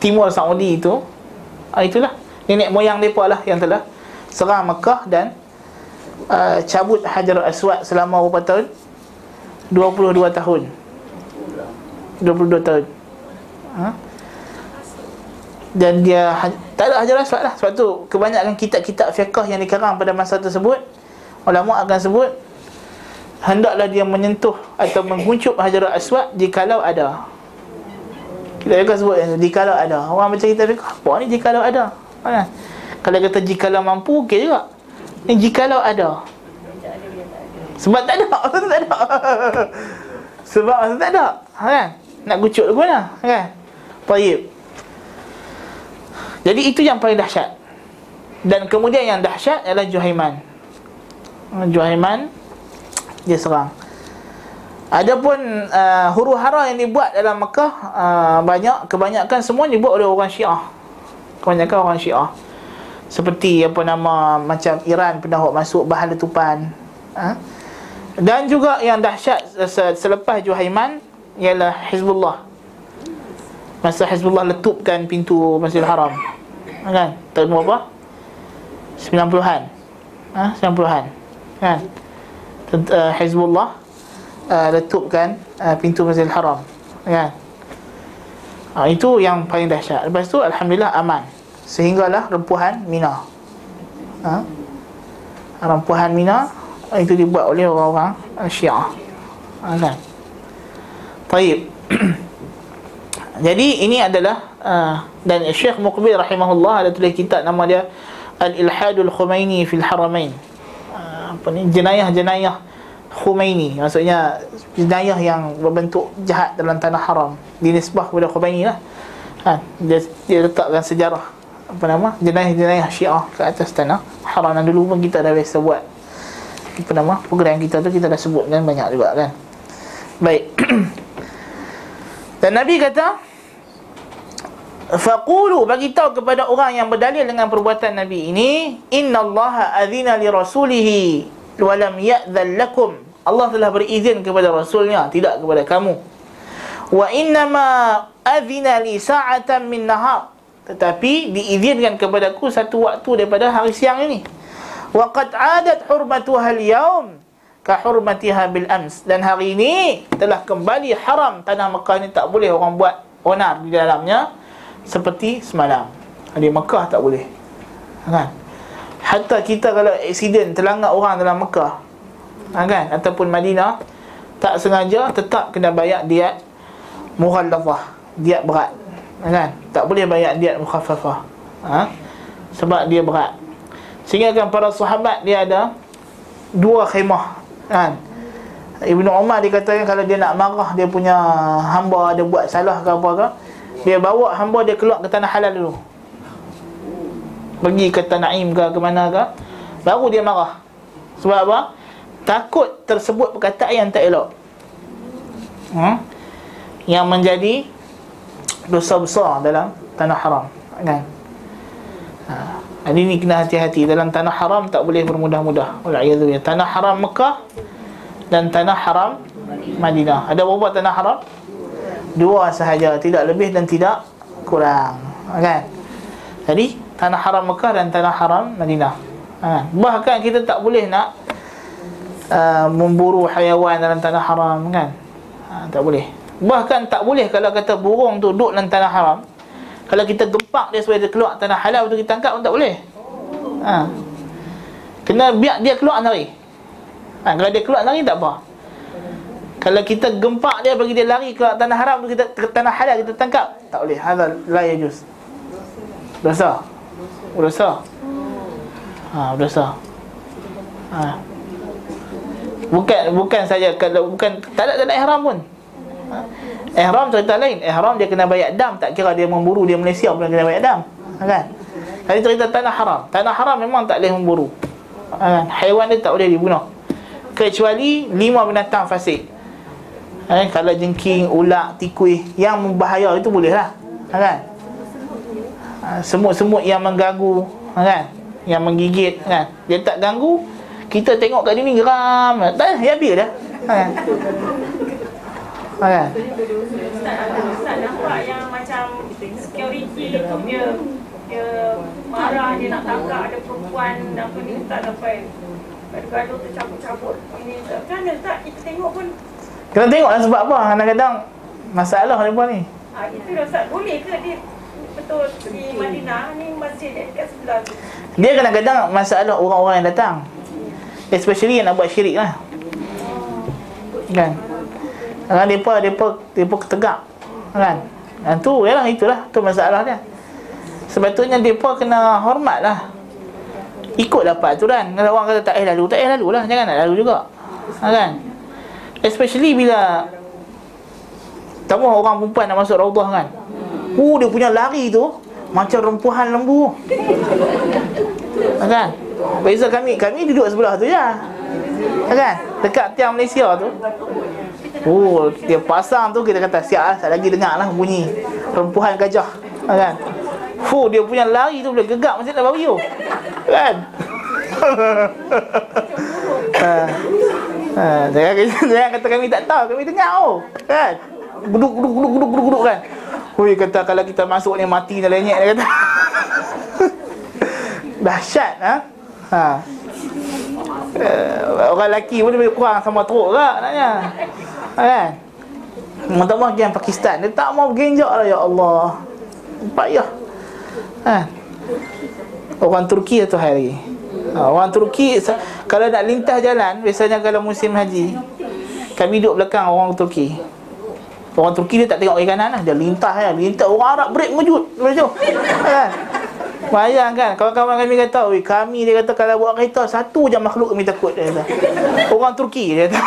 timur Saudi itu uh, itulah. Nenek moyang mereka lah yang telah serang Mekah dan uh, cabut Hajar Aswad selama berapa tahun? 22 tahun. 22 tahun. Ha? dan dia tak ada Hajar Aswad lah. Sebab tu kebanyakan kitab-kitab fiqah yang dikarang pada masa tersebut ulama akan sebut hendaklah dia menyentuh atau menguncup Hajar Aswad jikalau ada kita akan sebut jika ada. Orang macam kita fikir apa ni jika ada. Kan? Kalau kata jika mampu okey juga. Ni jika ada. Sebab tak ada. Sebab tak ada. Sebab tak ada. Kan? Nak gucuk ke mana? Kan? Baik. Jadi itu yang paling dahsyat. Dan kemudian yang dahsyat adalah Juhaiman. Juhaiman dia serang. Adapun uh, huru hara yang dibuat dalam Mekah uh, banyak kebanyakan semua dibuat oleh orang Syiah. Kebanyakan orang Syiah. Seperti apa nama macam Iran pernah masuk bahan letupan. Ha? Dan juga yang dahsyat selepas Juhaiman ialah Hizbullah. Masa Hizbullah letupkan pintu Masjidil Haram. Ha, kan? Tahun berapa? 90-an. Ha? 90-an. Kan? Uh, Hizbullah uh, letupkan uh, pintu Masjidil Haram. Kan uh, itu yang paling dahsyat. Lepas tu alhamdulillah aman. Sehinggalah rempuhan Mina. Uh, rempuhan Mina uh, itu dibuat oleh orang-orang uh, Syiah. Uh, kan? Taib. Jadi ini adalah uh, dan Syekh Muqbil rahimahullah ada tulis kitab nama dia Al-Ilhadul Khomeini fil Haramain. Ah, Apa ni? Jenayah-jenayah Khomeini. Maksudnya jenayah yang berbentuk jahat dalam tanah haram. Dinisbah kepada Khomeini lah. Ha, dia, dia letakkan sejarah Apa nama Jenayah-jenayah syiah ke atas tanah haram. Dan dulu pun kita dah biasa buat Apa nama Program kita tu kita dah sebut kan banyak juga kan. Baik. Dan Nabi kata Faqulu bagi tahu kepada orang yang berdalil dengan perbuatan Nabi ini, innallaha adzina li rasulihi wa lam ya'dzal lakum. Allah telah berizin kepada rasulnya, tidak kepada kamu. Wa innama adzina li sa'atan min nahar. Tetapi diizinkan kepadaku satu waktu daripada hari siang ini. Wa qad 'adat hurmatuha al-yawm ka hurmatiha bil ams. Dan hari ini telah kembali haram tanah Mekah ini tak boleh orang buat onar di dalamnya seperti semalam. Di Mekah tak boleh. Kan? Hatta kita kalau accident terlanggar orang dalam Mekah. Ha, kan? Ataupun Madinah tak sengaja tetap kena bayar diat mughallazah, diat berat. Ha, kan? Tak boleh bayar diat mukhaffafah. Ha? Sebab dia berat. Sehingga kan para sahabat dia ada dua khemah. Kan? Ibnu Umar dia katakan kalau dia nak marah dia punya hamba ada buat salah ke apa ke, dia bawa hamba dia keluar ke tanah halal dulu Pergi ke Tanaim ke ke mana ke Baru dia marah Sebab apa? Takut tersebut perkataan yang tak elok hmm? Yang menjadi Dosa besar dalam tanah haram Kan? Ha. Ini kena hati-hati Dalam tanah haram tak boleh bermudah-mudah Tanah haram Mekah Dan tanah haram Madinah Ada berapa tanah haram? Dua sahaja Tidak lebih dan tidak kurang Kan? Jadi Tanah haram Mekah dan tanah haram Madinah. Ha. Bahkan kita tak boleh nak uh, Memburu hayawan dalam tanah haram kan? Ha, Tak boleh. Bahkan tak boleh kalau kata burung tu duduk dalam tanah haram. Kalau kita gempak dia supaya dia keluar tanah halal Untuk kita tangkap pun tak boleh. Ha. Kena biar dia keluar nari. Ha, Kalau dia keluar nari tak apa. Kalau kita gempak dia bagi dia lari ke tanah haram kita ke tanah halal kita tangkap. Tak boleh. Halal la yajuz. Dosa dosa ha dosa ha bukan bukan saja kalau bukan tak ada tak ada ihram pun. Ha? ihram cerita lain. Ihram dia kena bayar dam. Tak kira dia memburu dia Malaysia pun kena bayar dam. Ha, kan? Tadi cerita tanah haram. Tanah haram memang tak boleh memburu. Ha, kan? Haiwan dia tak boleh dibunuh. Kecuali lima binatang fasik. Eh, Kalau jengking, ulat, tikui Yang membahaya itu boleh lah kan? Ha, semut-semut yang mengganggu kan? Yang menggigit kan? Dia tak ganggu Kita tengok kat sini geram Tak, ya biar dah kan? kan? Ustaz nampak yang macam security tu dia dia marah dia nak tangkap ada perempuan apa ni tak sampai gaduh tercabut-cabut ini kan Ustaz kita tengok pun Kena tengok lah sebab apa Kadang-kadang Masalah mereka ni ha, Itu dah Ustaz Boleh ke dia Betul di Madinah Ni masjid dekat sebelah tu. Dia kadang-kadang Masalah orang-orang yang datang. Especially yang nak buat syirik lah. Kan? Kadang mereka Mereka Mereka ketegak. Kan? Dan tu Yalah itulah. Tu masalah dia. Sebetulnya mereka kena hormat lah. Ikut dapat aturan Kalau orang kata tak eh lalu Tak eh lalu lah. Jangan nak lalu juga. Kan? Especially bila Tahu orang perempuan nak masuk raudah kan Uh, dia punya lari tu Macam rempuhan lembu Kan Beza kami Kami duduk sebelah tu je Kan Dekat tiang Malaysia tu Oh, dia pasang tu kita kata siap lah, lagi dengar lah bunyi rempuhan gajah, kan? Fuh, dia punya lari tu boleh gegak macam nak barbecue, kan? ha. Ha, jangan, kata kami tak tahu, kami dengar oh. Kan? Guduk, guduk, guduk, guduk, guduk kan? Hui, kata kalau kita masuk ni mati dah lenyek dia kata. Dahsyat ha? Ha. Uh, orang lelaki pun lebih kurang sama teruk ke naknya. Ha, kan? Minta maaf yang Pakistan Dia tak mau genjak lah Ya Allah Payah ha. Orang Turki tu hari ha, Orang Turki Kalau nak lintas jalan Biasanya kalau musim haji Kami duduk belakang orang Turki Orang Turki dia tak tengok kiri kanan lah Dia lintas ya. Lintas orang Arab break mejut Macam kan Bayangkan kawan-kawan kami kata, "Oi, kami dia kata kalau buat kereta satu je makhluk kami takut." Dia kata. Orang Turki dia kata.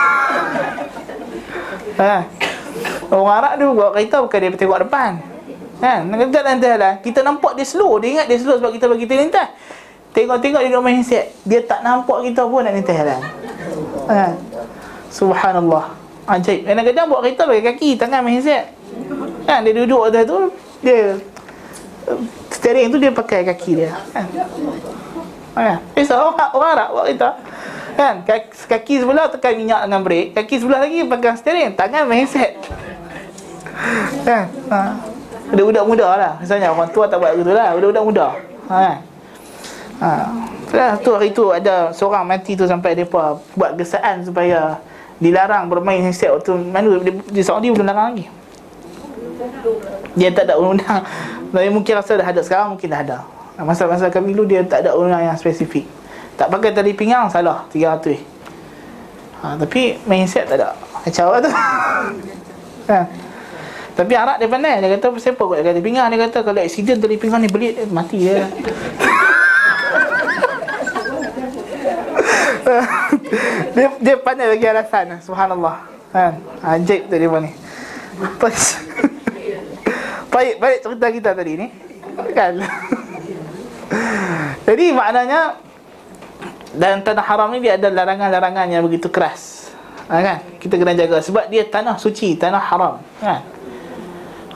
ha. Orang Arab dia buat kereta bukan dia tengok depan. Kan? Kata nanti lah. Kita nampak dia slow. Dia ingat dia slow sebab kita bagi lintas. Tengok-tengok dia duduk main handset. Dia tak nampak kita pun nak lintas jalan. Ha. Subhanallah. Ajaib. Kadang-kadang buat kereta pakai kaki, tangan main handset. Kan? Dia duduk atas tu, dia steering tu dia pakai kaki dia kan kan biasa orang, orang Arab buat kereta kan kaki, sebelah tekan minyak dengan brek kaki sebelah lagi pegang steering tangan main set kan ha. budak-budak muda lah misalnya orang tua tak buat gitu lah budak-budak muda ha. kan ha. Tu hari tu ada seorang mati tu sampai mereka buat gesaan supaya dilarang bermain handset waktu mana di, di Saudi belum larang lagi. Dia tak ada undang. Tapi mungkin rasa dah ada sekarang mungkin dah ada. Masa-masa kami dulu dia tak ada undang yang spesifik. Tak pakai tali pinggang salah 300 ha, tapi main set tak ada. Kacau lah tu. Ha. tapi Arab dia pandai dia kata siapa buat tali pinggang? Dia kata kalau accident tali pinggang ni belit mati dia dia, dia pandai bagi alasan subhanallah kan ajaib tu dia ni Pas Baik, baik cerita kita tadi ni. Kan? Jadi maknanya dan tanah haram ni dia ada larangan-larangan yang begitu keras. Ha, kan? Kita kena jaga sebab dia tanah suci, tanah haram, kan?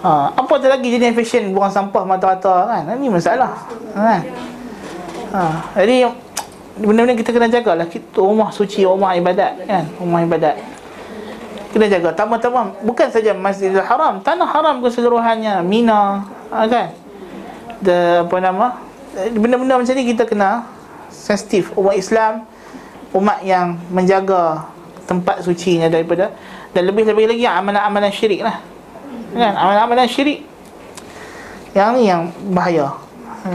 Ha, apa tu lagi jenis fashion buang sampah mata-mata kan? Ini masalah. Ha, kan? Ha, jadi benda-benda kita kena jagalah kita rumah suci, rumah ibadat kan? Rumah ibadat. Kena jaga. Tambah-tambah bukan saja Masjidil Haram. Tanah haram keseluruhannya. Mina ha, kan? The, apa nama? Benda-benda macam ni kita kena sensitif. Umat Islam umat yang menjaga tempat suci nya daripada dan lebih-lebih lagi amalan-amalan syirik lah. Kan? Amalan-amalan syirik. Yang ni yang bahaya.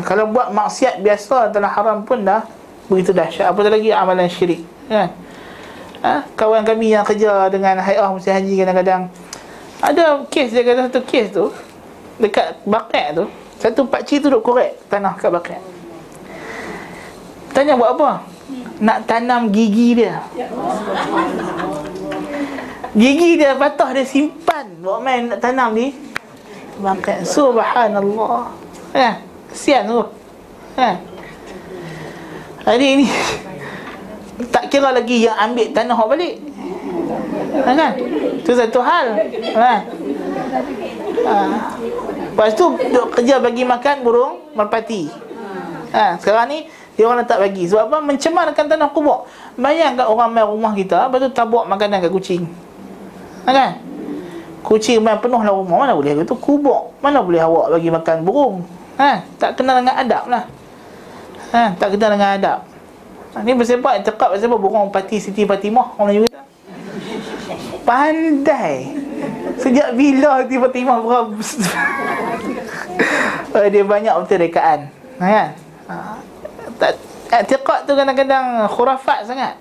Kalau buat maksiat biasa tanah haram pun dah begitu dahsyat. Apatah lagi? Amalan syirik kan? Ha? kawan kami yang kerja dengan haiah musim haji kadang-kadang. Ada kes dia kata satu kes tu dekat bakat tu satu pakcik tu duk korek tanah kat bakat. Tanya buat apa? Nak tanam gigi dia. Gigi dia patah dia simpan. Buat main nak tanam di bakat. Subhanallah. Ha kesian tu. Ha hari ini tak kira lagi yang ambil tanah awak balik. Ha, kan? Itu satu hal. Ha. Ha. lepas tu duk kerja bagi makan burung merpati. Ha. sekarang ni dia orang tak bagi. Sebab apa? Mencemarkan tanah kubur. Bayangkan orang main rumah kita lepas tu tabuk makanan kat kucing. Ha, kan? Kucing main penuh lah rumah. Mana boleh? Tu kubur. Mana boleh awak bagi makan burung? Ha. tak kenal dengan adab lah ha. tak kenal dengan adab Ha, ni bersebab cakap bersebab burung pati Siti Fatimah orang Melayu kata. Pandai. Sejak bila Siti Fatimah berapa? oh, dia banyak betul rekaan. Ha, kan? Ha, tak I'tiqad tu kadang-kadang khurafat sangat.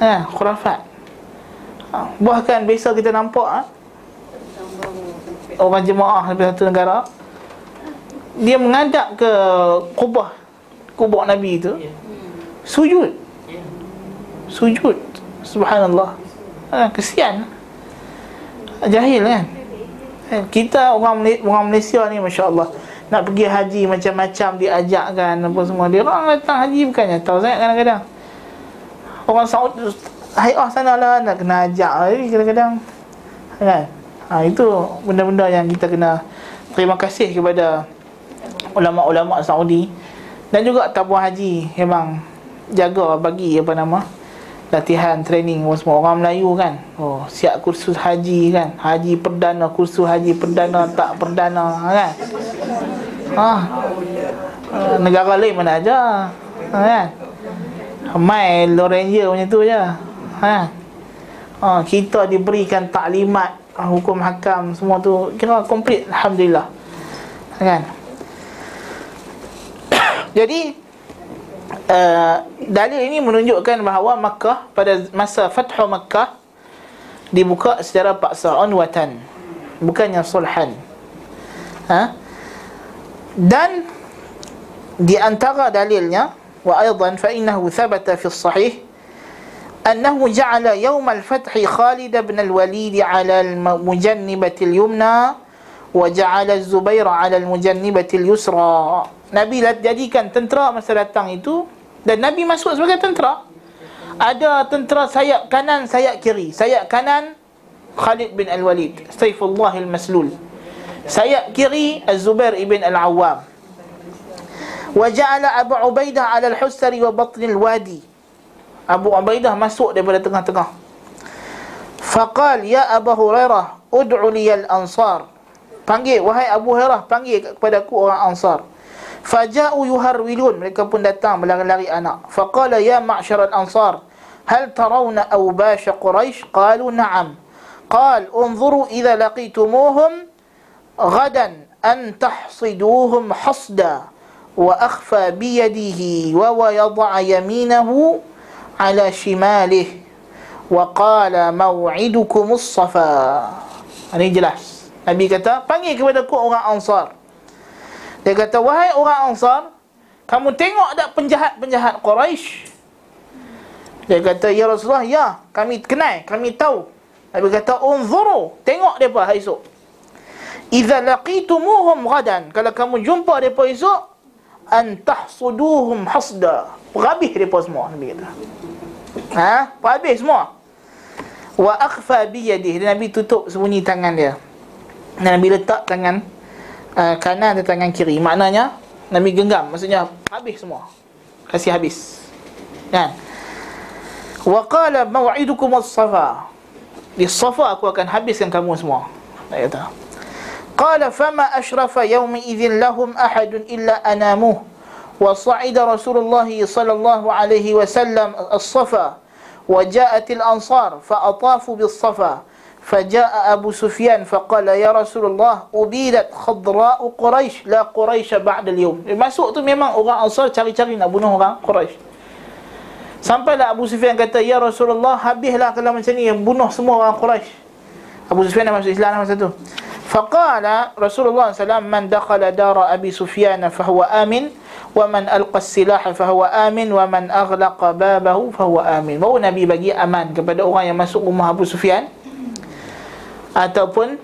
Ha, khurafat. Ha, bahkan besok kita nampak ha, orang jemaah dari satu negara dia mengadap ke kubah kubur Nabi itu sujud. Sujud. Subhanallah. Ha, kesian. Jahil kan? Eh, kita orang orang Malaysia ni masya-Allah nak pergi haji macam-macam diajakkan apa semua. Dia orang datang haji bukannya? Tahu sangat kadang-kadang. Orang Saudi hayah sana lah nak kena ajak. Jadi kadang-kadang kan? Ha, itu benda-benda yang kita kena terima kasih kepada ulama-ulama Saudi dan juga tabung haji memang jaga bagi apa nama latihan training. Semua orang Melayu kan. Oh siap kursus haji kan. Haji perdana kursus haji perdana tak perdana kan. Ha. Uh, negara lain mana aja ha, kan. Mai Lorenzo macam tu je ha. Uh, kita diberikan taklimat hukum hakam semua tu kira komplit alhamdulillah. Kan jadi uh, dalil ini menunjukkan bahawa Makkah pada masa Fathu Makkah dibuka secara paksa unwatan bukannya sulhan ha? dan di antara dalilnya wa aidan fa innahu thabata fi sahih أنه جعل يوم الفتح خالد بن الوليد على المجنبة اليمنى وجعل الزبير على المجنبة اليسرى Nabi jadikan tentera masa datang itu dan Nabi masuk sebagai tentera. Ada tentera sayap kanan, sayap kiri. Sayap kanan Khalid bin Al-Walid, Saifullah Al-Maslul. Sayap kiri Az-Zubair ibn Al-Awwam. Wa ja'ala Abu Ubaidah 'ala al-Husari wa batn al-Wadi. Abu Ubaidah masuk daripada tengah-tengah. Faqal ya Abu Hurairah, ud'u li al-Ansar. Panggil wahai Abu Hurairah, panggil kepada aku orang Ansar. Faja'u yuharwilun mereka pun datang berlari-lari anak. Faqala ya ma'syar al-ansar hal tarawna awbash Quraisy? Qalu na'am. Qal unzuru idza laqitumuhum ghadan an tahsiduhum hasda wa akhfa bi yadihi wa wa yad'a yaminahu ala shimalih wa qala maw'idukum as-safa. Ini jelas. Nabi kata, panggil kepada ku orang Ansar. Dia kata, wahai orang Ansar, kamu tengok tak penjahat-penjahat Quraisy? Dia kata, ya Rasulullah, ya, kami kenal, kami tahu. Nabi kata, unzuru, tengok depa esok. Idza laqitumuhum gadan, kalau kamu jumpa depa esok, an tahsuduhum hasda. Habis depa semua, Nabi kata. Ha? Habis semua. Wa akhfa bi yadihi. Nabi tutup sembunyi tangan dia. Dan Nabi letak tangan uh, kanan dan tangan kiri. Maknanya Nabi genggam. Maksudnya habis semua. Kasih habis. Kan? Wa qala maw'idukum as-safa. Di safa aku akan habiskan kamu semua. Dia kata. Qala fama ashrafa yawmi idzin lahum ahadun illa anamuh. وصعد رسول الله صلى الله عليه وسلم الصفا وجاءت الأنصار فأطافوا بالصفا فجاء أبو سفيان فقال يا رسول الله أبيدت خضراء قريش لا قريش بعد اليوم masuk tu memang orang Ansar cari-cari nak bunuh orang Quraisy Sampailah Abu Sufyan kata Ya Rasulullah habislah kalau macam ni bunuh semua orang Quraisy Abu Sufyan masuk Islam masa tu Faqala Rasulullah SAW Man dakhala dara Abi Sufyan fahuwa amin ومن ألقى السلاح فهو آمن ومن أغلق بابه فهو آمن baru Nabi bagi aman kepada orang yang masuk rumah Abu Sufyan ataupun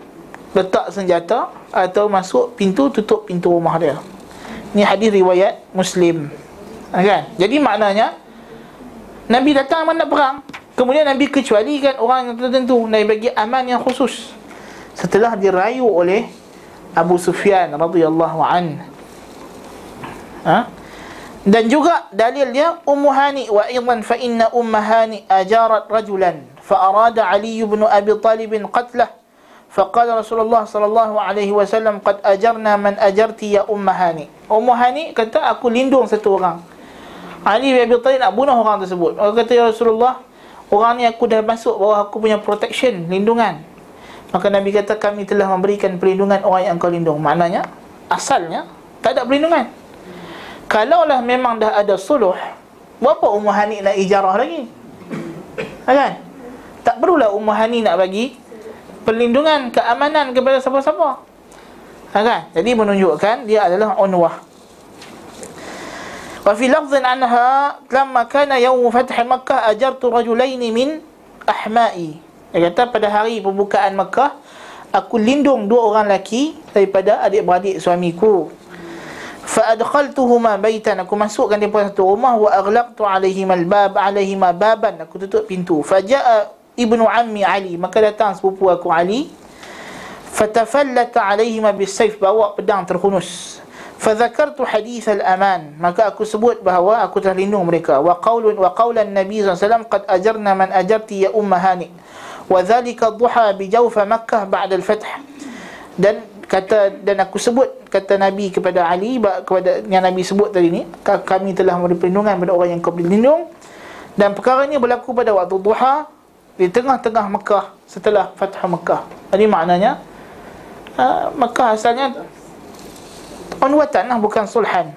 letak senjata atau masuk pintu tutup pintu rumah dia. Ni hadis riwayat Muslim. Kan jadi maknanya Nabi datang mana perang. Kemudian Nabi kecualikan orang yang tertentu Nabi bagi aman yang khusus. Setelah dirayu oleh Abu Sufyan radhiyallahu anhu ha? dan juga dalilnya Ummu Hani wa aidan fa inna Ummu Hani ajarat rajulan fa arada Ali bin Abi Talib qatlah فقال Rasulullah sallallahu alaihi wasallam qad ajarna man ajarti ya أجرت يا أمهاني kata aku lindung satu orang. Ali bin Abi Talib nak bunuh orang tersebut. Orang kata ya Rasulullah Orang ni aku dah masuk bahawa aku punya protection, lindungan. Maka Nabi kata kami telah memberikan perlindungan orang yang kau lindung. Maknanya asalnya tak ada perlindungan. Kalaulah memang dah ada suluh Berapa Ummu Hanik nak ijarah lagi? Kan? Tak perlulah Ummu Hanik nak bagi perlindungan, keamanan kepada siapa-siapa. Ha, kan? Jadi menunjukkan dia adalah unwah. Wa fi lafzin anha lamma kana yawm fath Makkah ajartu rajulaini min ahma'i. Dia kata pada hari pembukaan Makkah aku lindung dua orang lelaki daripada adik-beradik suamiku. Fa adkhaltuhuma baitan aku masukkan depa satu rumah wa aghlaqtu alaihim albab alaihim baban aku tutup pintu. Fajaa ibnu ammi ali. Maka datang sepupu aku ali. Fatafallata alaihima bisayf bawa pedang terhunus. Fadhakartu hadith al-aman maka aku sebut bahawa aku telah lindung mereka. Wa qaulun wa qaulan nabi sallallahu qad ajarna man ajarti ya ummahani wa dhalika dhuha bi jawf makkah ba'da al-fath. Dan kata dan aku sebut kata Nabi kepada Ali kepada yang Nabi sebut tadi ni kami telah memberi perlindungan kepada orang yang kau berlindung dan perkara ini berlaku pada waktu duha di tengah-tengah Mekah setelah Fathah Mekah. Jadi maknanya uh, Mekah asalnya unwatan lah bukan sulhan.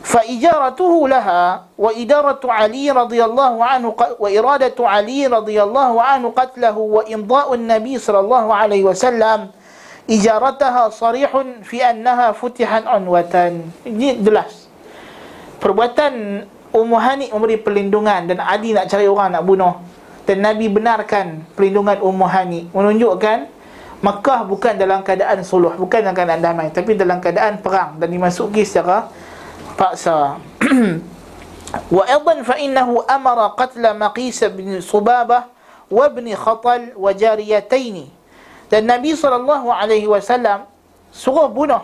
Laha wa idaratu Ali radhiyallahu anhu wa iradatu Ali radhiyallahu anhu qatlahu wa imda'u an-nabi sallallahu alaihi wasallam ijarataha sarihun fi annaha futihan unwatan ini jelas perbuatan Ummu Hani memberi perlindungan dan Ali nak cari orang nak bunuh dan Nabi benarkan perlindungan Ummu Hani. Menunjukkan Makkah bukan dalam keadaan suluh bukan dalam keadaan damai tapi dalam keadaan perang dan dimasuki secara paksa. Wa aidan fa innahu amara qatl Maqis bin Subabah wa ibn Khatal wa jariyatayn dan Nabi sallallahu alaihi wasallam suruh bunuh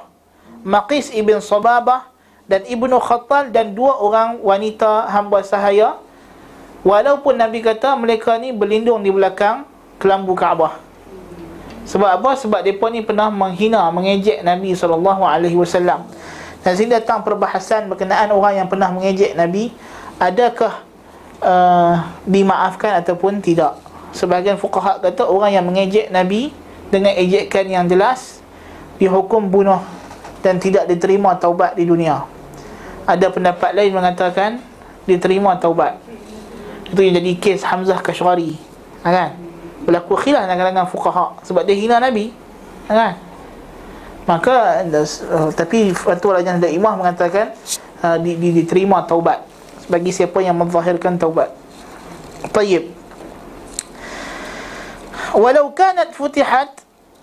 Maqis ibn Subabah dan Ibnu Khattal dan dua orang wanita hamba sahaya walaupun Nabi kata mereka ni berlindung di belakang kelambu Kaabah. Sebab apa? Sebab mereka ni pernah menghina, mengejek Nabi SAW dan sini datang perbahasan berkenaan orang yang pernah mengejek Nabi adakah uh, dimaafkan ataupun tidak? Sebahagian fukaha kata orang yang mengejek Nabi dengan ejekan yang jelas dihukum bunuh dan tidak diterima taubat di dunia. Ada pendapat lain mengatakan diterima taubat itu yang jadi kes Hamzah Kashwari. Ha, kan? Berlaku khilaf dalam kalangan fuqaha. Sebab dia hina nabi. Ha, kan? Maka uh, tapi fatwa lajnah daimah mengatakan uh, di, di, diterima taubat. Bagi siapa yang menzahirkan taubat. Tayyib. Walau kanat futihat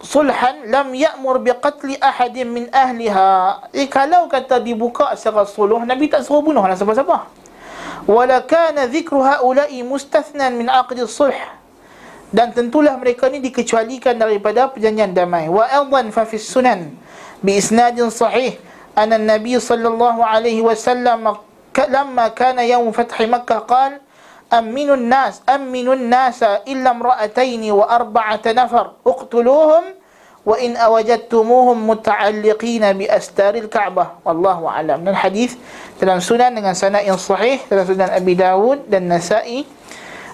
sulhan lam ya'mur biqatli ahadin min ahliha. Eh, kalau kata dibuka secara suluh nabi tak suruh bunuh lah siapa-siapa ولكان ذكر هؤلاء مستثنى من عقد الصلح dan tentulah mereka ini dikecualikan daripada perjanjian damai wa aidan fa fi sunan bi isnadin sahih anna an-nabi sallallahu alaihi wasallam lamma kana yawm fath makkah qala aminu an-nas aminu an-nas illa imra'atayn wa arba'ata nafar uqtuluhum wa in awajadtumuhum muta'alliqina bi astaril ka'bah. Wallahu alam. Dan hadis dalam sunan dengan sanad yang sahih dalam sunan Abi Dawud dan Nasa'i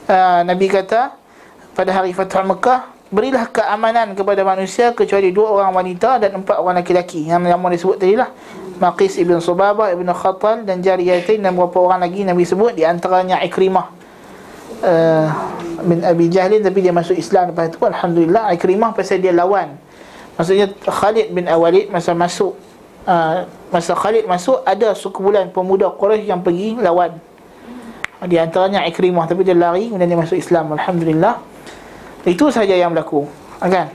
uh, Nabi kata pada hari Fathu Mekah berilah keamanan kepada manusia kecuali dua orang wanita dan empat orang lelaki. Yang yang disebut tadi lah Maqis ibn Subabah ibn Khattal dan Jariyatin dan beberapa orang lagi Nabi sebut di antaranya Ikrimah uh, bin Abi Jahlin tapi dia masuk Islam lepas tu. Alhamdulillah Ikrimah pasal dia lawan maksudnya Khalid bin Awalid masa masuk uh, masa Khalid masuk ada sekumpulan pemuda Quraisy yang pergi lawan. Di antaranya Ikrimah tapi dia lari kemudian dia masuk Islam alhamdulillah. Itu saja yang berlaku kan?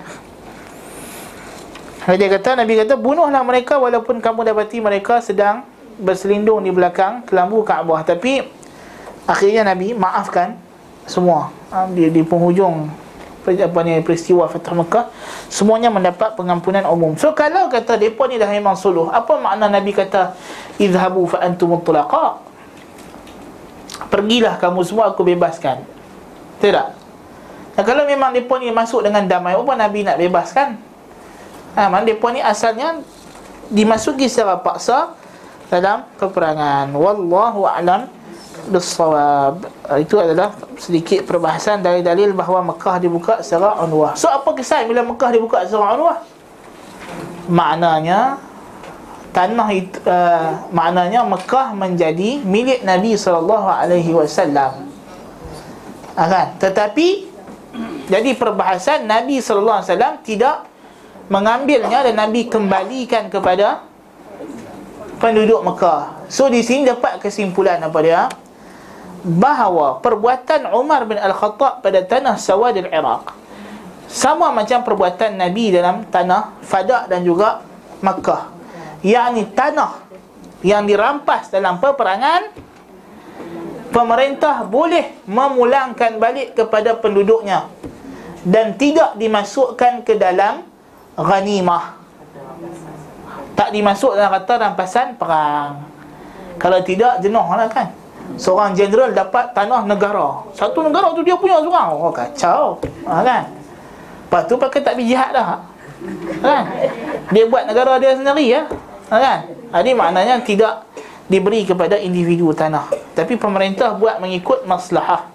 Dia kata Nabi kata bunuhlah mereka walaupun kamu dapati mereka sedang berselindung di belakang kelambu Kaabah. Tapi akhirnya Nabi maafkan semua. Ha, di, di penghujung apa ni peristiwa Fatah Mekah semuanya mendapat pengampunan umum. So kalau kata depa ni dah memang suluh, apa makna Nabi kata izhabu fa antum mutlaqa? Pergilah kamu semua aku bebaskan. Tidak. Dan kalau memang depa ni masuk dengan damai, apa Nabi nak bebaskan? Ha, mana depa ni asalnya dimasuki secara paksa dalam peperangan. Wallahu a'lam bisawab itu adalah sedikit perbahasan dari dalil bahawa Mekah dibuka secara unwah so apa kesan bila Mekah dibuka secara unwah maknanya tanah itu uh, maknanya Mekah menjadi milik Nabi sallallahu alaihi wasallam. Kan? Tetapi jadi perbahasan Nabi wasallam tidak mengambilnya dan Nabi kembalikan kepada penduduk Mekah. So di sini dapat kesimpulan apa dia? Bahawa perbuatan Umar bin Al-Khattab pada tanah Sawad al-Iraq sama macam perbuatan Nabi dalam tanah Fadak dan juga Makkah. Yakni tanah yang dirampas dalam peperangan pemerintah boleh memulangkan balik kepada penduduknya dan tidak dimasukkan ke dalam ghanimah. Tak dimasuk dalam kata rampasan perang. Kalau tidak jenuh lah kan Seorang jeneral dapat tanah negara Satu negara tu dia punya seorang Oh kacau ha, kan? Lepas tu pakai tak jihad dah kan? Dia buat negara dia sendiri ya? ha, kan? Jadi maknanya tidak diberi kepada individu tanah Tapi pemerintah buat mengikut maslahah